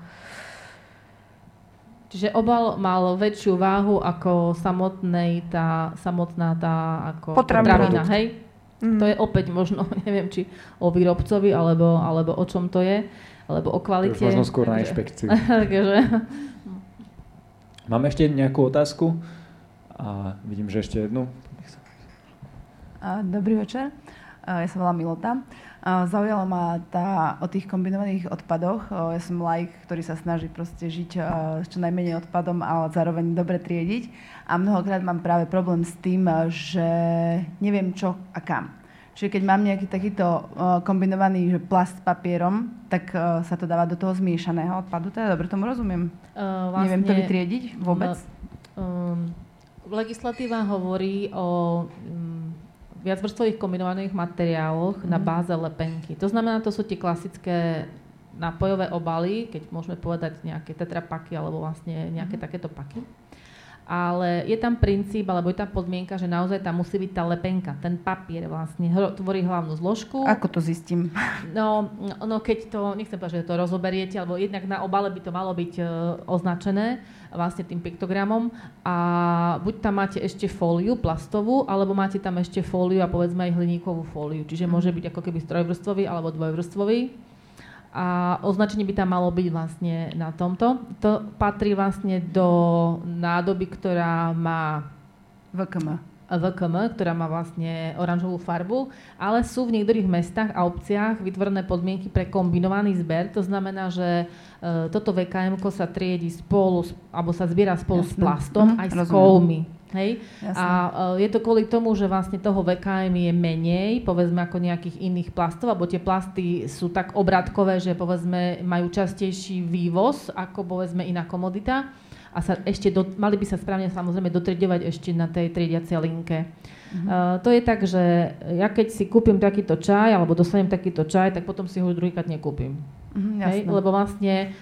Čiže obal mal väčšiu váhu ako samotnej tá, samotná tá ako potravina, hej? Mm. To je opäť možno, [LAUGHS] neviem, či o výrobcovi, alebo, alebo o čom to je, alebo o kvalite. To možno skôr na inšpekcii. Takže, [LAUGHS] Máme ešte nejakú otázku? A vidím, že ešte jednu. Dobrý večer. Ja sa volám Milota. Zaujala ma tá o tých kombinovaných odpadoch. Ja som like, ktorý sa snaží proste žiť s čo najmenej odpadom, ale zároveň dobre triediť. A mnohokrát mám práve problém s tým, že neviem čo a kam. Čiže keď mám nejaký takýto kombinovaný že plast s papierom, tak sa to dáva do toho zmiešaného odpadu. Teda dobre tomu rozumiem. Uh, vlastne, Neviem to vytriediť vôbec. Uh, um, legislatíva hovorí o um, viacvrstvových kombinovaných materiáloch mm. na mhm. báze lepenky. To znamená, to sú tie klasické nápojové obaly, keď môžeme povedať nejaké tetrapaky alebo vlastne nejaké mm. takéto paky ale je tam princíp, alebo je tam podmienka, že naozaj tam musí byť tá lepenka, ten papier vlastne tvorí hlavnú zložku. Ako to zistím? [LAUGHS] No, no keď to, nechcem povedať, že to rozoberiete, alebo jednak na obale by to malo byť uh, označené vlastne tým piktogramom a buď tam máte ešte fóliu plastovú, alebo máte tam ešte fóliu a povedzme aj hliníkovú fóliu, čiže môže byť ako keby strojvrstvový alebo dvojvrstvový a označenie by tam malo byť vlastne na tomto. To patrí vlastne do nádoby, ktorá má VKM. VKM, ktorá má vlastne oranžovú farbu, ale sú v niektorých mestách a obciach vytvorené podmienky pre kombinovaný zber. To znamená, že e, toto VKM sa triedi spolu, alebo sa zbiera spolu Jasne. s plastom mm, aj rozumiem. s kovmi. Hej? Jasne. A uh, je to kvôli tomu, že vlastne toho VKM je menej, povedzme ako nejakých iných plastov, alebo tie plasty sú tak obratkové, že povedzme majú častejší vývoz ako povedzme iná komodita a sa ešte do, mali by sa správne samozrejme dotriedovať ešte na tej triediacej linke. Uh-huh. Uh, to je tak, že ja keď si kúpim takýto čaj alebo dostanem takýto čaj, tak potom si ho už druhýkrát nekúpim. Mm, Hej, lebo vlastne,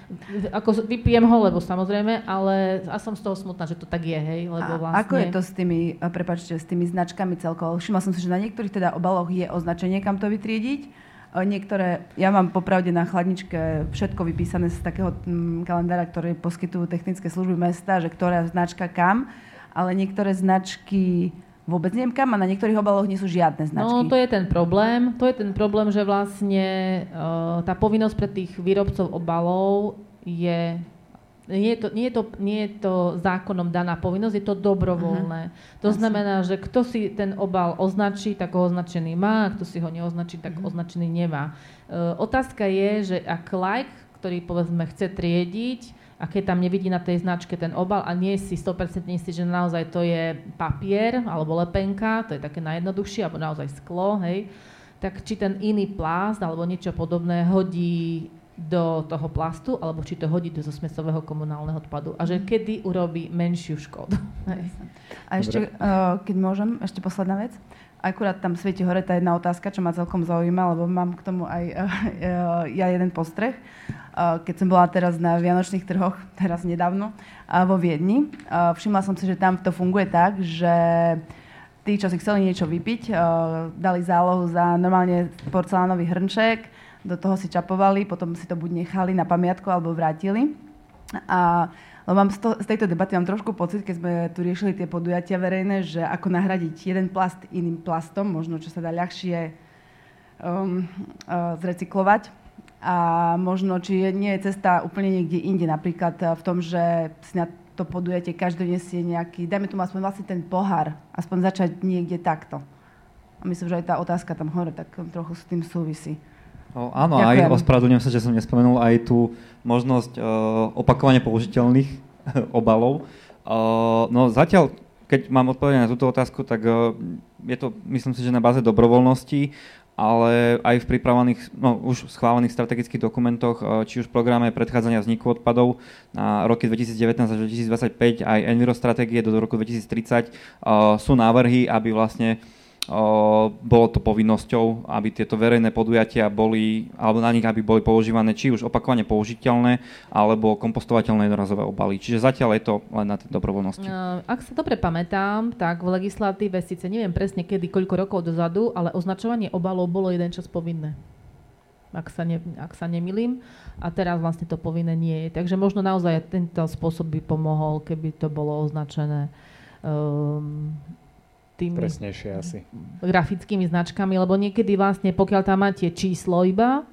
ako vypijem ho, lebo samozrejme, ale a som z toho smutná, že to tak je, hej, lebo vlastne... A ako je to s tými, prepačte, s tými značkami celkovo? Všimla som si, že na niektorých teda obaloch je označenie, kam to vytriediť, Niektoré, ja mám popravde na chladničke všetko vypísané z takého mm, kalendára, ktorý poskytujú technické služby mesta, že ktorá značka kam, ale niektoré značky vôbec neviem kam a na niektorých obaloch nie sú žiadne značky. No to je ten problém. To je ten problém, že vlastne uh, tá povinnosť pre tých výrobcov obalov je nie je, to, nie, je to, nie je to zákonom daná povinnosť, je to dobrovoľné. Uh-huh. To Asi. znamená, že kto si ten obal označí, tak ho označený má, a kto si ho neoznačí, tak uh-huh. označený nemá. Uh, otázka je, že ak like, ktorý povedzme chce triediť, a keď tam nevidí na tej značke ten obal a nie si 100% istý, že naozaj to je papier alebo lepenka, to je také najjednoduchšie, alebo naozaj sklo, hej, tak či ten iný plást alebo niečo podobné hodí do toho plastu, alebo či to hodí do zosmesového komunálneho odpadu. A že mhm. kedy urobí menšiu škodu. [LAUGHS] Hej. A ešte, uh, keď môžem, ešte posledná vec. Akurát tam svieti hore tá jedna otázka, čo ma celkom zaujíma, lebo mám k tomu aj uh, uh, ja jeden postreh. Uh, keď som bola teraz na Vianočných trhoch, [LAUGHS] teraz nedávno, uh, vo Viedni, uh, všimla som si, že tam to funguje tak, že tí, čo si chceli niečo vypiť, dali zálohu za normálne porcelánový hrnček, do toho si čapovali, potom si to buď nechali na pamiatku alebo vrátili. A mám z, to, z tejto debaty mám trošku pocit, keď sme tu riešili tie podujatia verejné, že ako nahradiť jeden plast iným plastom, možno čo sa dá ľahšie um, uh, zrecyklovať. A možno, či je, nie je cesta úplne niekde inde, napríklad uh, v tom, že si na to podujatie každý nesie nejaký, dajme tomu aspoň vlastne ten pohár, aspoň začať niekde takto. A myslím, že aj tá otázka tam hore tak trochu s tým súvisí. O, áno, Ďakujem. aj ospravedlňujem sa, že som nespomenul aj tú možnosť uh, opakovane použiteľných [LAUGHS] obalov. Uh, no zatiaľ, keď mám odpovedať na túto otázku, tak uh, je to, myslím si, že na báze dobrovoľnosti, ale aj v pripravených, no už schválených strategických dokumentoch, či už v programe predchádzania vzniku odpadov na roky 2019 až 2025, aj Enviro stratégie do roku 2030 sú návrhy, aby vlastne bolo to povinnosťou, aby tieto verejné podujatia boli, alebo na nich, aby boli používané či už opakovane použiteľné, alebo kompostovateľné jednorazové obaly. Čiže zatiaľ je to len na tej dobrovoľnosti. Ak sa dobre pamätám, tak v legislatíve síce neviem presne kedy, koľko rokov dozadu, ale označovanie obalov bolo jeden čas povinné. Ak sa, ne, ak sa nemilím. A teraz vlastne to povinné nie je. Takže možno naozaj tento spôsob by pomohol, keby to bolo označené um, tými Presnejšie asi. grafickými značkami, lebo niekedy vlastne, pokiaľ tam máte číslo iba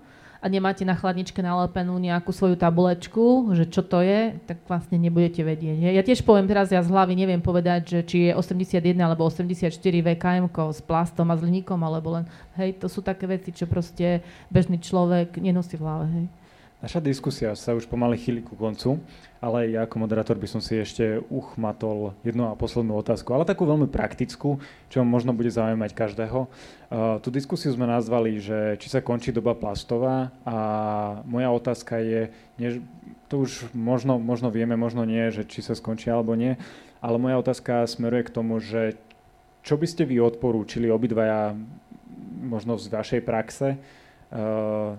a nemáte na chladničke nalepenú nejakú svoju tabulečku, že čo to je, tak vlastne nebudete vedieť. Ja tiež poviem teraz, ja z hlavy neviem povedať, že či je 81 alebo 84 VKM s plastom a zlníkom, alebo len, hej, to sú také veci, čo proste bežný človek nenosí v hlave, hej. Naša diskusia sa už pomaly chýli ku koncu, ale ja ako moderátor by som si ešte uchmatol jednu a poslednú otázku, ale takú veľmi praktickú, čo možno bude zaujímať každého. Uh, tú diskusiu sme nazvali, že či sa končí doba plastová a moja otázka je, nie, to už možno, možno vieme, možno nie, že či sa skončí alebo nie, ale moja otázka smeruje k tomu, že čo by ste vy odporúčili obidvaja možno z vašej praxe,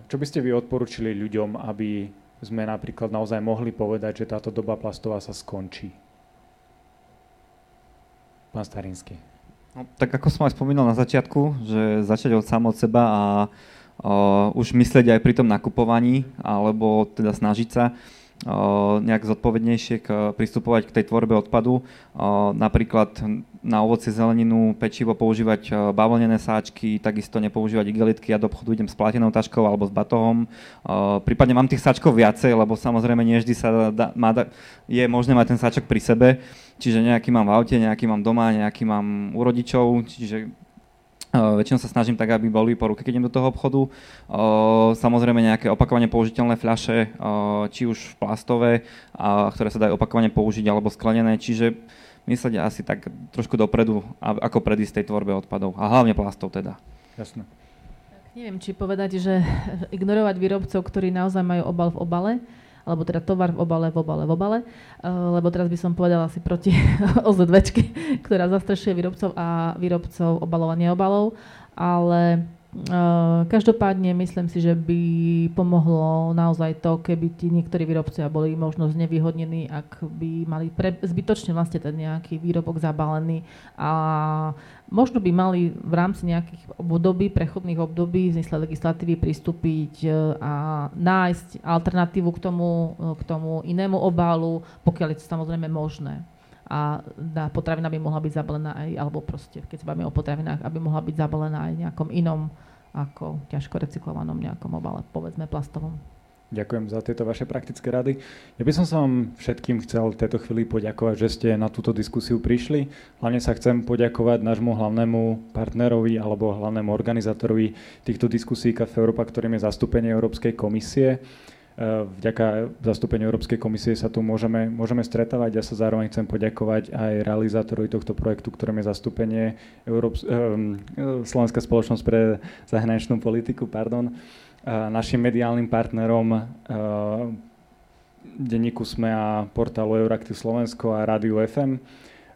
čo by ste vy odporučili ľuďom, aby sme napríklad naozaj mohli povedať, že táto doba plastová sa skončí? Pán Starinsky. No, tak ako som aj spomínal na začiatku, že začať od sám od seba a uh, už myslieť aj pri tom nakupovaní, alebo teda snažiť sa nejak zodpovednejšie k, pristupovať k tej tvorbe odpadu. Napríklad na ovocie, zeleninu, pečivo používať bavlnené sáčky, takisto nepoužívať igelitky, ja do obchodu idem s platenou taškou alebo s batohom. Prípadne mám tých sáčkov viacej, lebo samozrejme nie vždy sa dá, má, je možné mať ten sáčok pri sebe, čiže nejaký mám v aute, nejaký mám doma, nejaký mám u rodičov, čiže Väčšinou sa snažím tak, aby boli po ruke, keď idem do toho obchodu. Samozrejme nejaké opakovane použiteľné fľaše, či už plastové, ktoré sa dajú opakovane použiť, alebo sklenené. Čiže myslieť asi tak trošku dopredu, ako predísť tej tvorbe odpadov. A hlavne plastov teda. Jasné. Tak neviem, či povedať, že ignorovať výrobcov, ktorí naozaj majú obal v obale, alebo teda tovar v obale, v obale, v obale, uh, lebo teraz by som povedala asi proti [LAUGHS] OZVčky, ktorá zastrešuje výrobcov a výrobcov obalov, ale Uh, každopádne myslím si, že by pomohlo naozaj to, keby tí niektorí výrobcovia boli možno znevýhodnení, ak by mali pre, zbytočne vlastne ten nejaký výrobok zabalený a možno by mali v rámci nejakých období, prechodných období v zmysle legislatívy pristúpiť uh, a nájsť alternatívu k tomu, uh, k tomu inému obalu, pokiaľ je to samozrejme možné a potravina by mohla byť zabalená aj, alebo proste, keď sa bavíme o potravinách, aby mohla byť zabalená aj nejakom inom ako ťažko recyklovanom nejakom obale, povedzme plastovom. Ďakujem za tieto vaše praktické rady. Ja by som sa vám všetkým chcel v tejto chvíli poďakovať, že ste na túto diskusiu prišli. Hlavne sa chcem poďakovať nášmu hlavnému partnerovi alebo hlavnému organizátorovi týchto diskusí Café Európa, ktorým je zastúpenie Európskej komisie. Eh, vďaka zastúpeniu Európskej komisie sa tu môžeme, môžeme stretávať. Ja sa zároveň chcem poďakovať aj realizátorovi tohto projektu, ktorým je zastúpenie Európs- um, Slovenská spoločnosť pre zahraničnú politiku, pardon, našim mediálnym partnerom uh, denníku SME a portálu Euraktiv Slovensko a Rádiu FM.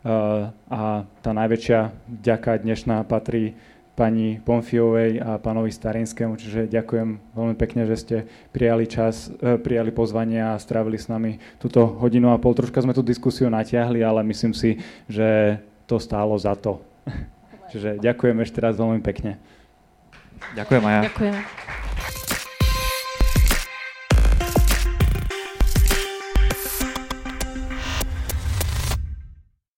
Uh, a tá najväčšia vďaka dnešná patrí pani Pomfiovej a pánovi Starinskému, čiže ďakujem veľmi pekne, že ste prijali čas, prijali pozvanie a strávili s nami túto hodinu a pol. Troška sme tú diskusiu natiahli, ale myslím si, že to stálo za to. [LAUGHS] čiže ďakujem ešte raz veľmi pekne. Ďakujem aj ja. Ďakujem.